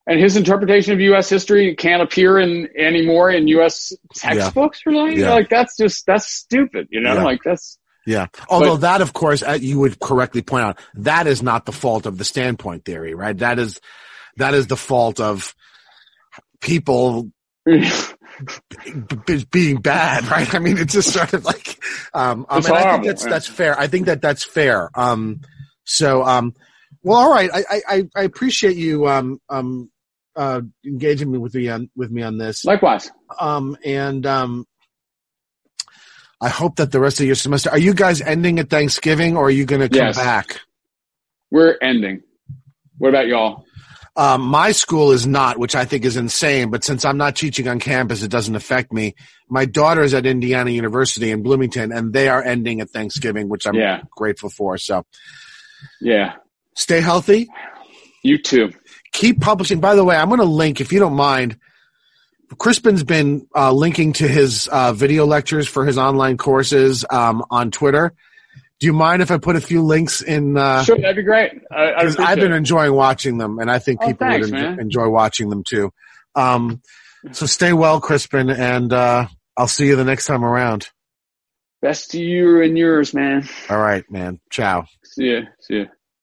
And his interpretation of U.S. history can't appear in anymore in U.S. textbooks or something. Yeah. Like that's just that's stupid, you know. Yeah. Like that's Yeah. Although But- that, of course, uh, you would correctly point out, that is not the fault of the standpoint theory, right? That is, that is the fault of people b- being bad, right? I mean, it's just sort of like, um, um and I think that's, yeah. that's fair. I think that that's fair. Um, so, um, well, all right. I, I, I- I appreciate you, um, um, uh, engaging me with me on, with me on this. Likewise. Um, and, um, I hope that the rest of your semester, are you guys ending at Thanksgiving or are you going to come Yes. back? We're ending. What about y'all? Um, my school is not, which I think is insane. But since I'm not teaching on campus, it doesn't affect me. My daughter is at Indiana University in Bloomington, and they are ending at Thanksgiving, which I'm Yeah. grateful for. So Yeah, stay healthy. you too. Keep publishing. By the way, I'm going to link, if you don't mind. Crispin's been uh, linking to his uh, video lectures for his online courses um, on Twitter. Do you mind if I put a few links in? Uh, Sure, that'd be great. I, I because I've been it. enjoying watching them, and I think Oh, people thanks, would en- enjoy watching them too. Um, so stay well, Crispin, and uh, I'll see you the next time around. Best to you and yours, man. All right, man. Ciao. See ya. See ya.